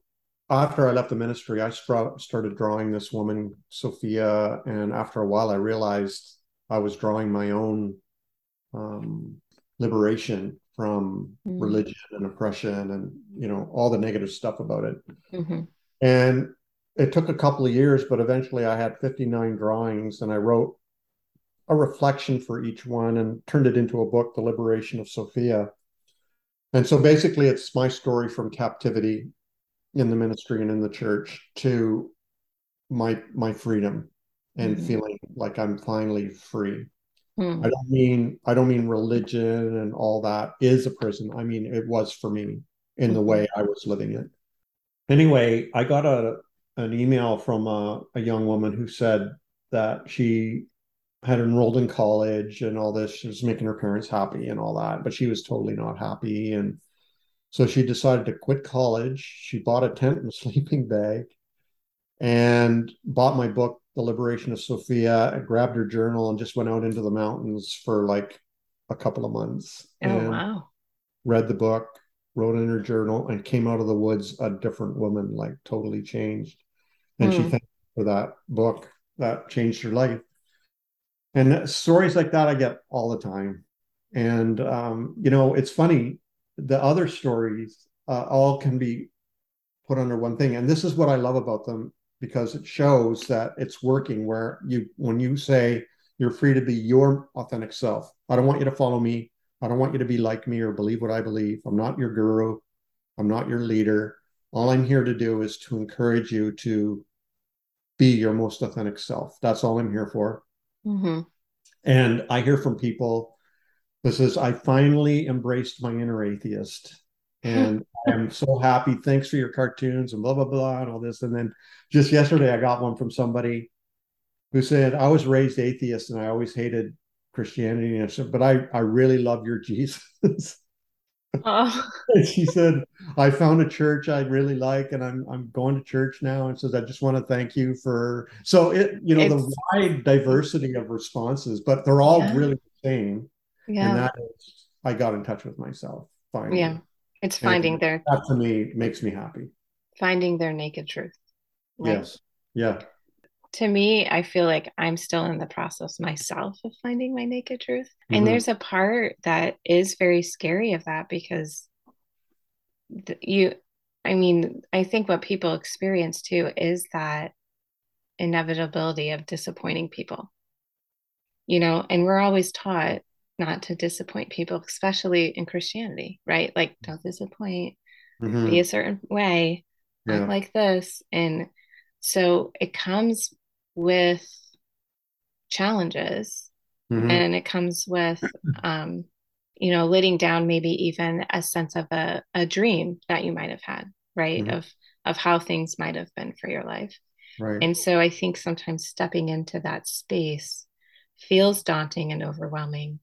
after I left the ministry, I started drawing this woman, Sophia, and after a while, I realized I was drawing my own um, liberation from mm-hmm. religion and oppression and you know all the negative stuff about it mm-hmm. and it took a couple of years but eventually i had 59 drawings and i wrote a reflection for each one and turned it into a book the liberation of sophia and so basically it's my story from captivity in the ministry and in the church to my my freedom and mm-hmm. feeling like i'm finally free Hmm. I don't mean I don't mean religion and all that is a prison. I mean it was for me in the hmm. way I was living it. Anyway, I got a an email from a, a young woman who said that she had enrolled in college and all this. She was making her parents happy and all that, but she was totally not happy. And so she decided to quit college. She bought a tent and a sleeping bag and bought my book the liberation of Sophia, I grabbed her journal and just went out into the mountains for like a couple of months. Oh, wow. Read the book, wrote in her journal, and came out of the woods a different woman, like totally changed. And mm. she hmm. thanked for that book that changed her life. And stories like that I get all the time. And, um, you know, it's funny, the other stories uh, all can be put under one thing. And this is what I love about them because it shows that it's working where you when you say you're free to be your authentic self i don't want you to follow me. I don't want you to be like me or believe what i believe. I'm not your guru. I'm not your leader. All i'm here to do is to encourage you to be your most authentic self. That's all i'm here for. Mm-hmm. and i hear from people this is i finally embraced my inner atheist and I'm so happy. Thanks for your cartoons and blah blah blah and all this. And then just yesterday, I got one from somebody who said, "I was raised atheist and I always hated Christianity." And I said, "But I I really love your Jesus." Oh. and she said, "I found a church I really like, and I'm I'm going to church now." And says, "I just want to thank you for." So it you know it's, the wide diversity of responses, but they're all yeah. really the same. Yeah, and that is, I got in touch with myself finally. Yeah it's finding and their that to me makes me happy. Finding their naked truth. Like, yes. Yeah. To me, I feel like I'm still in the process myself of finding my naked truth. Mm-hmm. And there's a part that is very scary of that because you I mean, I think what people experience too is that inevitability of disappointing people. You know, and we're always taught not to disappoint people, especially in Christianity, right? Like, don't disappoint, Mhm. be a certain way, Yeah. act like this. And so it comes with challenges Mhm. and it comes with um, you know letting down maybe even a sense of a, a dream that you might have had right Mhm. of of how things might have been for your life Right. and so i think sometimes stepping into that space feels daunting and overwhelming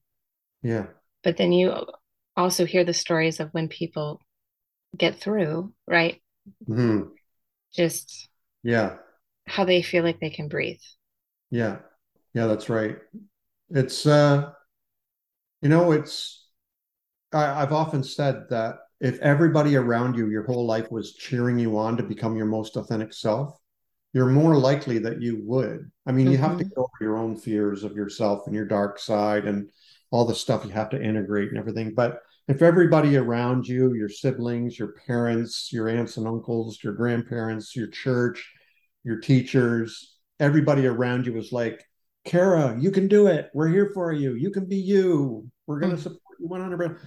Yeah. but then you also hear the stories of when people get through right Mhm. just Yeah. how they feel like they can breathe Yeah. Yeah, that's right. It's uh you know, it's I, I've often said that if everybody around you your whole life was cheering you on to become your most authentic self, you're more likely that you would. I mean, you have to Mhm. get over your own fears of yourself and your dark side and all the stuff you have to integrate and everything. But if everybody around you, your siblings, your parents, your aunts and uncles, your grandparents, your church, your teachers, everybody around you was like, Kara, you can do it. We're here for you. You can be you. We're going to Mm. support you 100%.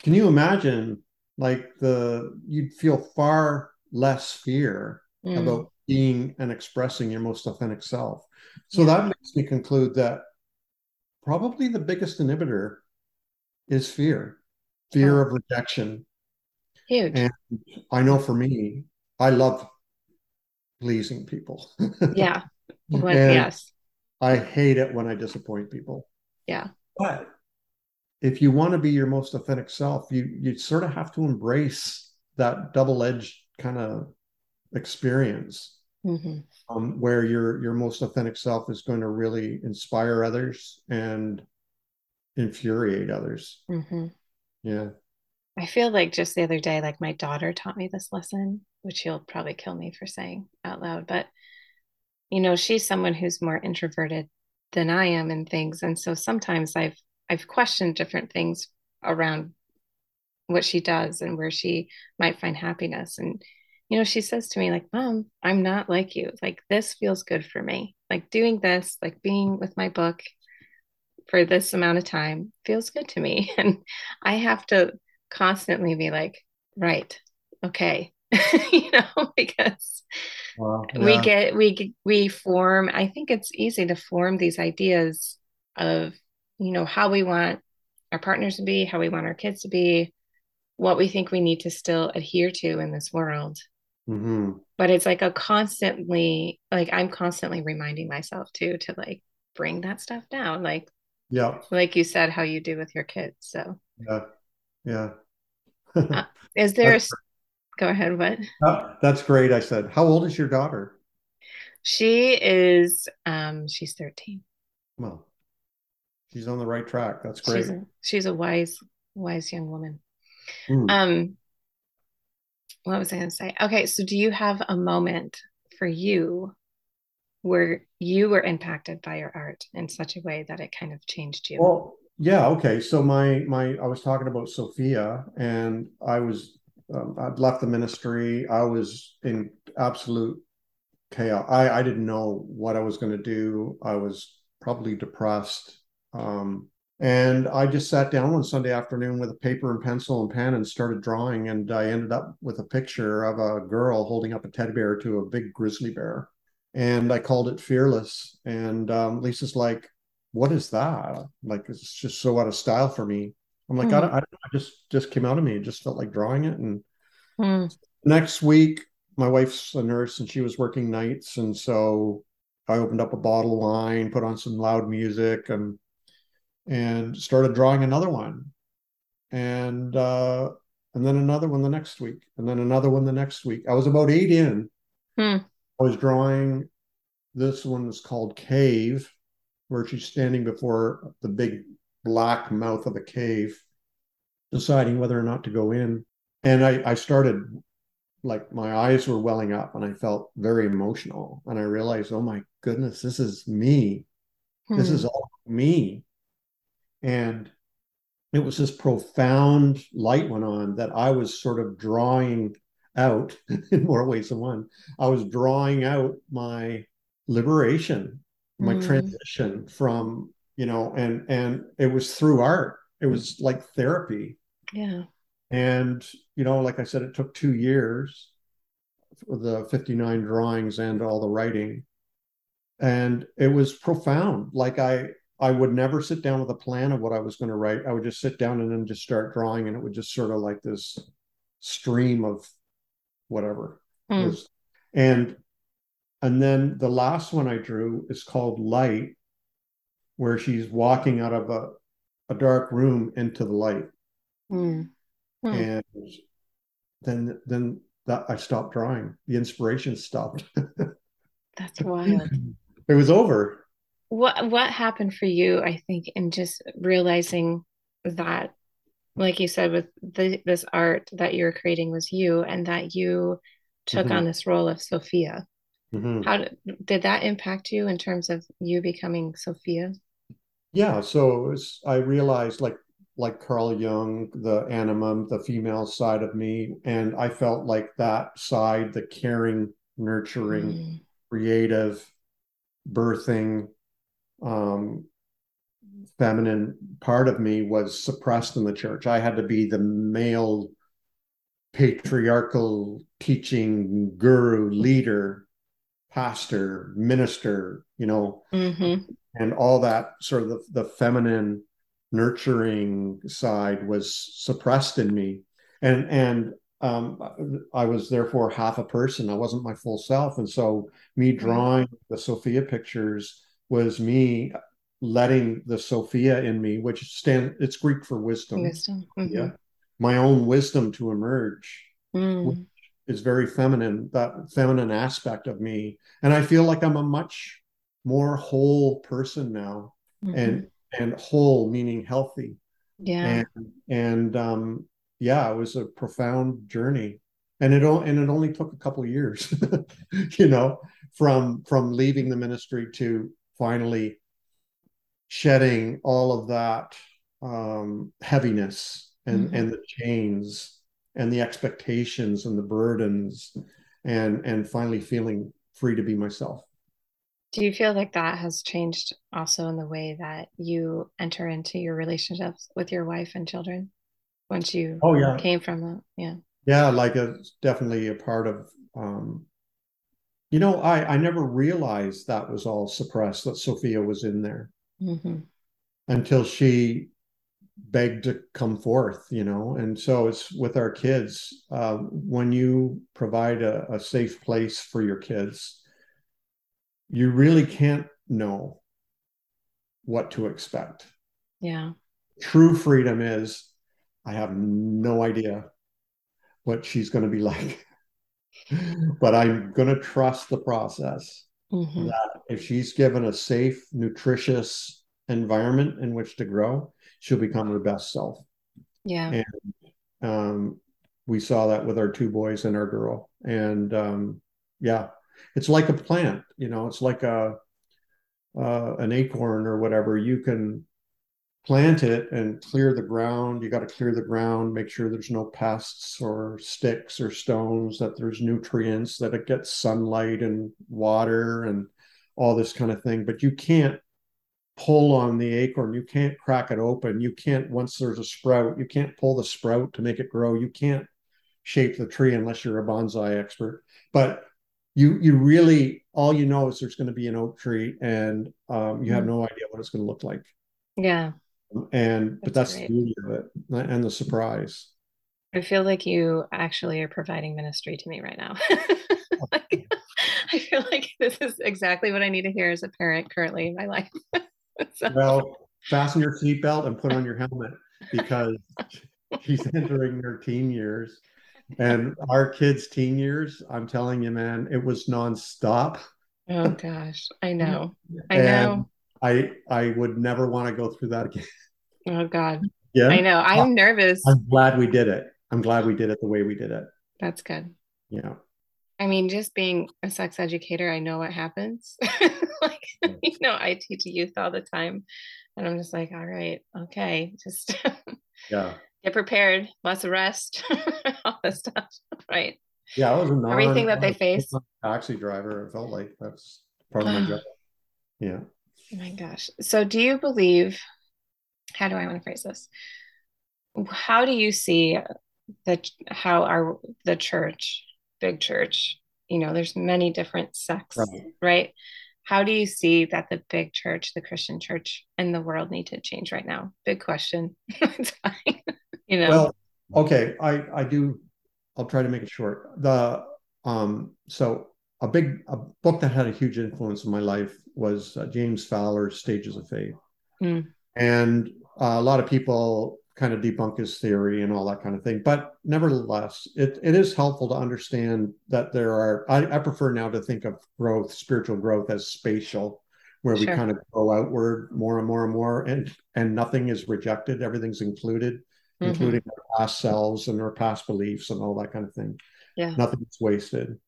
Can you imagine like the you'd feel far less fear Mm. about being and expressing your most authentic self. So Yeah. that makes me conclude that probably the biggest inhibitor is fear, fear Oh. of rejection. huge And I know for me, I love pleasing people. yeah When- yes I hate it when I disappoint people. yeah But if you want to be your most authentic self, you you sort of have to embrace that double-edged kind of experience hmm um, where your your most authentic self is going to really inspire others and infuriate others. hmm Yeah. I feel like just the other day, like my daughter taught me this lesson, which he'll probably kill me for saying out loud. But, you know, she's someone who's more introverted than I am in things. And so sometimes I've I've questioned different things around what she does and where she might find happiness. And, you know, she says to me, like, Mom, I'm not like you. Like this feels good for me. Like doing this, like being with my book for this amount of time feels good to me. And I have to constantly be like, right, okay, you know, because Wow. we get we we form. I think it's easy to form these ideas of you know how we want our partners to be, how we want our kids to be, what we think we need to still adhere to in this world. Hmm But it's like a constantly like I'm constantly reminding myself too to like bring that stuff down, like Yeah. like you said, how you do with your kids. So Yeah. Yeah. Uh, is there a go ahead, what? that's great. I said, how old is your daughter? She is um she's 13. Well, she's on the right track. That's great. She's a she's a wise, wise young woman. Mm. Um what was I gonna say? Okay, so do you have a moment for you where you were impacted by your art in such a way that it kind of changed you? Well, yeah, okay. So my my I was talking about Sophia, and I was um, I'd left the ministry. I was in absolute chaos. I I didn't know what I was going to do. I was probably depressed. Um, and I just sat down one Sunday afternoon with a paper and pencil and pen and started drawing. And I ended up with a picture of a girl holding up a teddy bear to a big grizzly bear. And I called it Fearless. And um, Lisa's like, what is that? Like, it's just so out of style for me. I'm like, I, Hmm. don't, I, don't I just just came out of me. It just felt like drawing it. And Hmm. next week, my wife's a nurse and she was working nights, and so I opened up a bottle of wine, put on some loud music, and and started drawing another one, and uh, and then another one the next week, and then another one the next week. I was about eight in. Hmm. I was drawing. This one is called Cave, where she's standing before the big black mouth of a cave, deciding whether or not to go in. And I, I started like my eyes were welling up and I felt very emotional. And I realized, oh my goodness, this is me. This Hmm. is all me. And it was this profound light went on that I was sort of drawing out in more ways than one. I was drawing out my liberation, my Hmm. transition from you know, and and it was through art. It was like therapy. Yeah. And you know, like I said, it took two years for the 59 drawings and all the writing. And it was profound. Like I I would never sit down with a plan of what I was going to write. I would just sit down and then just start drawing, and it would just sort of like this stream of whatever. Mm. And and then the last one I drew is called Light, where she's walking out of a, a dark room into the light. Mm. And then then that I stopped drawing. The inspiration stopped. That's wild. it was over. What what happened for you, I think, in just realizing that like you said with the, this art that you're creating was you and that you took mm-hmm. on this role of sophia mm-hmm. how did, did that impact you in terms of you becoming sophia yeah so was, i realized like like carl jung the anima the female side of me and i felt like that side the caring nurturing mm. creative birthing um feminine part of me was suppressed in the church. I had to be the male patriarchal teaching guru, leader, pastor, minister, you know, mm-hmm. and all that sort of the, the feminine nurturing side was suppressed in me. And and um, I was therefore half a person. I wasn't my full self. And so me drawing the Sophia pictures was me letting the Sophia in me, which stand it's Greek for wisdom. Wisdom. Mm-hmm. Yeah. My own wisdom to emerge. Mm. is very feminine, that feminine aspect of me. And I feel like I'm a much more whole person now. Mm-hmm. And and whole meaning healthy. Yeah. And and um yeah, it was a profound journey. And it and it only took a couple of years, you know, from from leaving the ministry to finally shedding all of that um, heaviness and mm-hmm. and the chains and the expectations and the burdens and and finally feeling free to be myself. Do you feel like that has changed also in the way that you enter into your relationships with your wife and children once you oh yeah. came from that? Yeah. Yeah like it's definitely a part of um you know i i never realized that was all suppressed that sophia was in there. Mm-hmm. until she begged to come forth you know? And so it's with our kids uh, when you provide a, a safe place for your kids you really can't know what to expect. Yeah. True freedom is i have no idea what she's going to be like but i'm going to trust the process mm-hmm. that if she's given a safe, nutritious environment in which to grow, she'll become her best self. Yeah. And um, we saw that with our two boys and our girl. And um, yeah, it's like a plant, you know, it's like a uh, an acorn or whatever. You can plant it and clear the ground. You got to clear the ground, make sure there's no pests or sticks or stones, that there's nutrients, that it gets sunlight and water and all this kind of thing. But you can't pull on the acorn. You can't crack it open. You can't, once there's a sprout, you can't pull the sprout to make it grow. You can't shape the tree unless you're a bonsai expert. But you you really all you know is there's going to be an oak tree and um, you have mm-hmm. no idea what it's going to look like. Yeah and but that's, the beauty of it and the surprise. I feel like you actually are providing ministry to me right now. Oh, like, i feel like this is exactly what i need to hear as a parent currently in my life. So. well fasten your seatbelt and put on your helmet because she's entering her teen years. And our kids teen years i'm telling you man it was nonstop. Oh gosh. I know. I know I I would never want to go through that again. Oh God. Yeah. I know. I'm nervous. I'm glad we did it. I'm glad we did it the way we did it. That's good. Yeah. I mean, just being a sex educator, I know what happens. like, you know, I teach youth all the time. And I'm just like, all right, okay, just yeah, get prepared, lots of rest, all this stuff. Right. Yeah, I was non, everything that they face. Taxi driver, it felt like that's part of my job. Yeah. My gosh. So do you believe how do I want to phrase this? How do you see the how our the church, big church, you know, there's many different sects, right. right? How do you see that the big church, the Christian church, and the world need to change right now? Big question. you know. Well, okay, I I do. I'll try to make it short. The um so a big a book that had a huge influence in my life was uh, James Fowler's Stages of Faith, mm. and uh, a lot of people kind of debunk his theory and all that kind of thing. But nevertheless, it, it is helpful to understand that there are. I, I prefer now to think of growth, spiritual growth, as spatial, where sure. we kind of go outward more and more and more, and and nothing is rejected, everything's included, mm-hmm. including our past selves and our past beliefs and all that kind of thing. Yeah, nothing's wasted.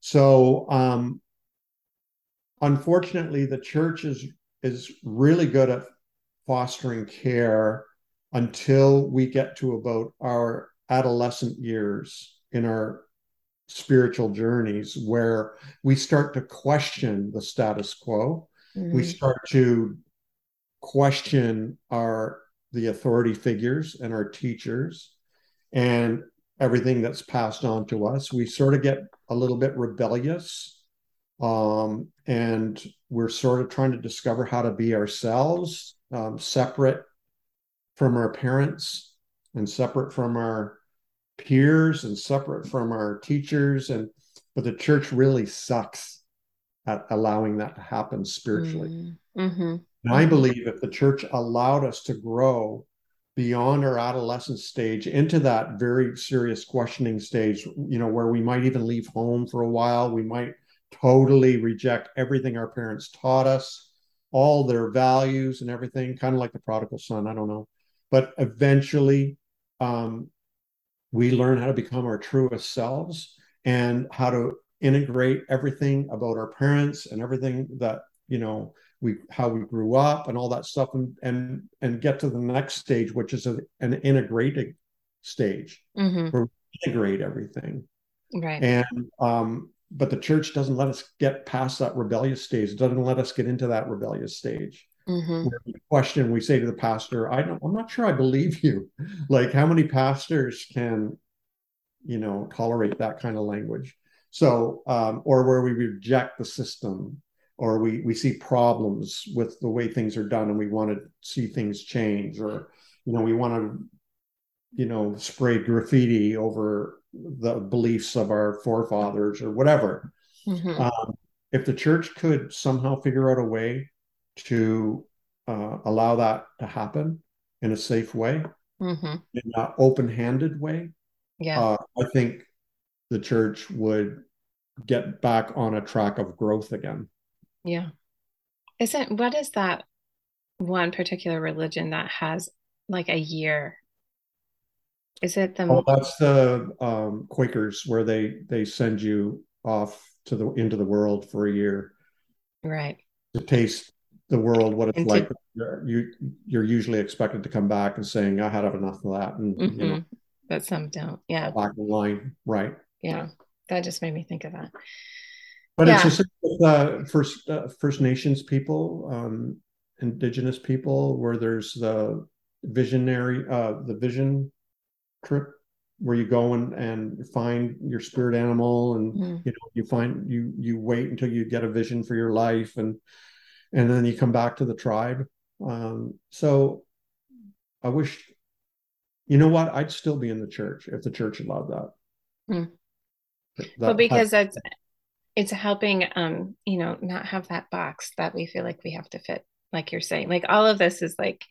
So, um, unfortunately, the church is is really good at fostering care until we get to about our adolescent years in our spiritual journeys where we start to question the status quo mm-hmm. we start to question our the authority figures and our teachers and everything that's passed on to us. We sort of get a little bit rebellious um, and we're sort of trying to discover how to be ourselves um, separate from our parents and separate from our peers and separate from our teachers. And but the church really sucks at allowing that to happen spiritually. Mm-hmm. and i believe if the church allowed us to grow beyond our adolescent stage into that very serious questioning stage you know where we might even leave home for a while. We might totally reject everything our parents taught us all their values and everything kind of like the prodigal son i don't know. But eventually um, we learn how to become our truest selves and how to integrate everything about our parents and everything that you know we how we grew up and all that stuff and and and get to the next stage which is a, an integrating stage mm-hmm. where we integrate everything. Right. And um but the church doesn't let us get past that rebellious stage. It doesn't let us get into that rebellious stage. Mm-hmm. we question we say to the pastor i don't i'm not sure i believe you. Like how many pastors can you know tolerate that kind of language? So um, or where we reject the system or we we see problems with the way things are done and we want to see things change or you know we want to you know spray graffiti over the beliefs of our forefathers or whatever mm-hmm. um, if the church could somehow figure out a way to uh, allow that to happen in a safe way, mm-hmm. in an open-handed way, yeah, uh, I think the church would get back on a track of growth again. Yeah, isn't what is that one particular religion that has like a year? Is it the? Oh, that's the um, Quakers, where they they send you off to the into the world for a year, right? To taste the world what it's like. You you're usually expected to come back and saying i had enough of that and mm-hmm. you know. But some don't. Yeah. Back in line right. Yeah. That just made me think of that but yeah. it's just uh, first uh, first nations people um indigenous people where there's the visionary uh the vision trip where you go and, and find your spirit animal and mm. you know you find you you wait until you get a vision for your life and and then you come back to the tribe. Um, so I wish, you know what? I'd still be in the church if the church allowed that. That well, because I, that's it's helping, um, you know, not have that box that we feel like we have to fit. Like you're saying, like all of this is like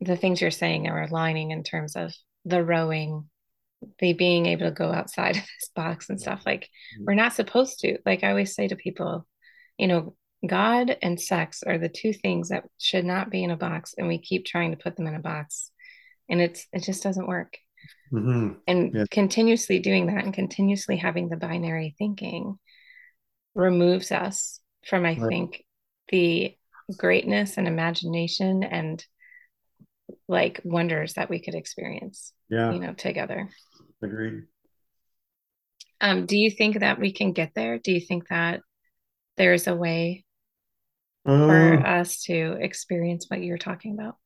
the things you're saying are aligning in terms of the rowing, the being able to go outside of this box and stuff. Like mm-hmm. we're not supposed to. Like I always say to people, you know, God and sex are the two things that should not be in a box, and we keep trying to put them in a box, and it's it just doesn't work. Mm-hmm. And yeah. continuously doing that and continuously having the binary thinking removes us from, I right. think, the greatness and imagination and like wonders that we could experience. Yeah, you know, together. Agreed. Um, do you think that we can get there? Do you think that there's a way for Uh, us to experience what you're talking about?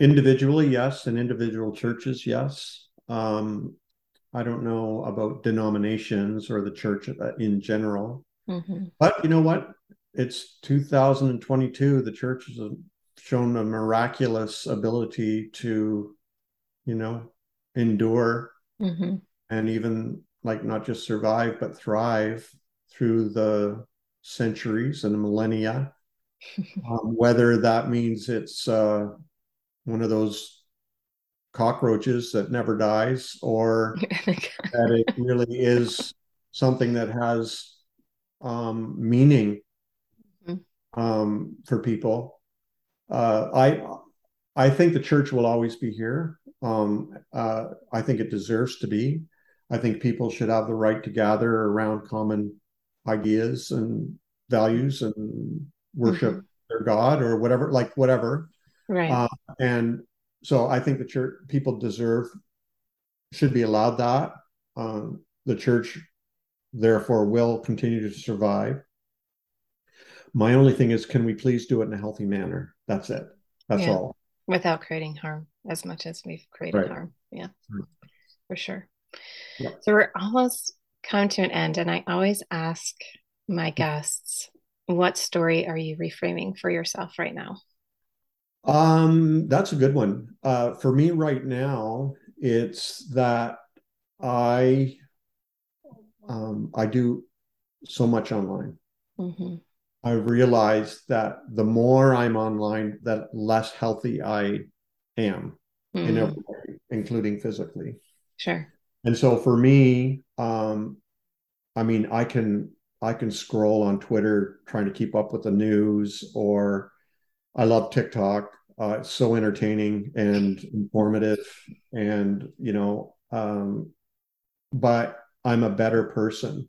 individually, yes, and individual churches, yes. Um, I don't know about denominations or the church in general. Mm-hmm. But you know what? It's 2022. The church has shown a miraculous ability to, you know, endure Mm-hmm. and even like not just survive, but thrive through the centuries and the millennia. Um, whether that means it's uh, one of those cockroaches that never dies or that it really is something that has um, meaning um, for people. Uh, I I think the church will always be here. Um, uh, I think it deserves to be. I think people should have the right to gather around common ideas and values and worship Mhm. their God or whatever, like whatever. Right. Uh, and so I think the church people deserve should be allowed that. Um, the church, therefore, will continue to survive. My only thing is, can we please do it in a healthy manner? That's it. That's Yeah. all. Without creating harm as much as we've created Right. harm. Yeah. Right. For sure. Yeah. So we're almost come to an end, and I always ask my guests, what story are you reframing for yourself right now? Um, that's a good one. Uh, for me right now, it's that I um, I do so much online. Mm-hmm. I realized that the more I'm online, that less healthy I am in Mm, every way, including physically. sure. And so for me, um, I mean, I can I can scroll on Twitter trying to keep up with the news, or I love TikTok. Uh, it's so entertaining and informative, and you know, um, but I'm a better person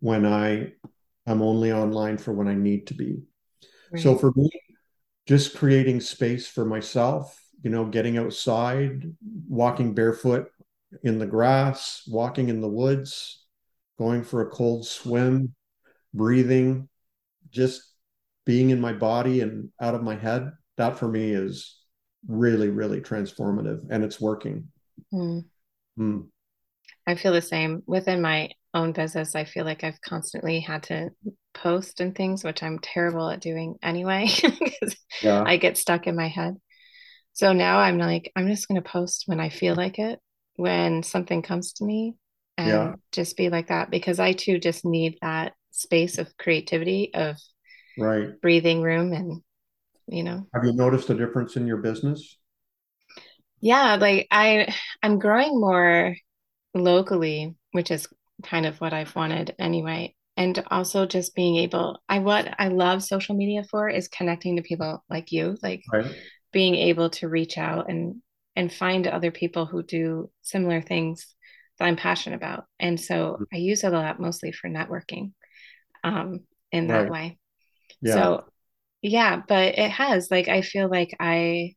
when I I'm only online for when I need to be. So for me, just creating space for myself, you know, getting outside, walking barefoot in the grass, walking in the woods, going for a cold swim, breathing, just being in my body and out of my head, that for me is really, really transformative and it's working. Mm. Mm, I feel the same within my own business. I feel like I've constantly had to post and things, which I'm terrible at doing anyway, because yeah, I get stuck in my head. So now I'm like, I'm just going to post when I feel like it, when something comes to me, and yeah, just be like that because I too just need that space of creativity, of right. breathing room, and you know, Have you noticed a difference in your business? yeah, like I I'm growing more locally, which is kind of what I've wanted anyway. And also just being able, I what I love social media for is connecting to people like you, like Right. being able to reach out and and find other people who do similar things that I'm passionate about. And so I use it a lot mostly for networking um in that Right. way. Yeah. So yeah, but it has like I feel like I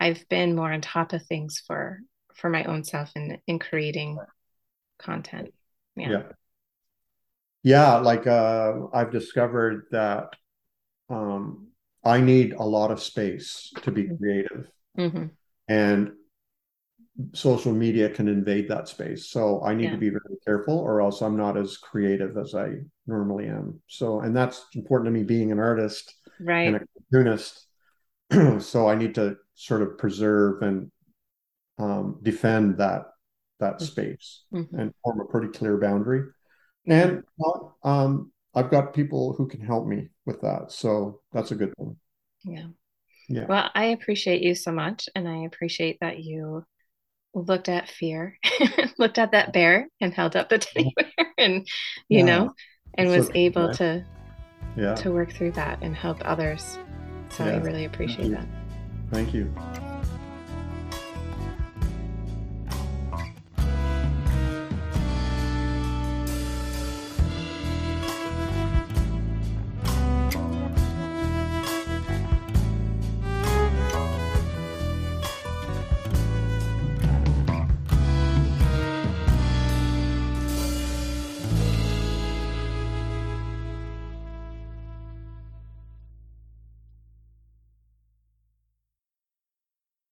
I've been more on top of things for for my own self and in creating content. Yeah. Yeah. Yeah. Like uh, I've discovered that um, I need a lot of space to be creative, hmm and social media can invade that space. So I need Yeah. to be very careful, or else I'm not as creative as I normally am. So, and that's important to me being an artist and Right. a cartoonist. so I need to sort of preserve and um, defend that that space Mhm. and form a pretty clear boundary. And um, I've got people who can help me with that. So that's a good one. Yeah. Yeah. Well, I appreciate you so much. And I appreciate that you looked at fear, looked at that bear and held up the teddy bear and, you Yeah. know, and It's was okay, able to Yeah. to work through that and help others. So I really appreciate you. that. Thank you.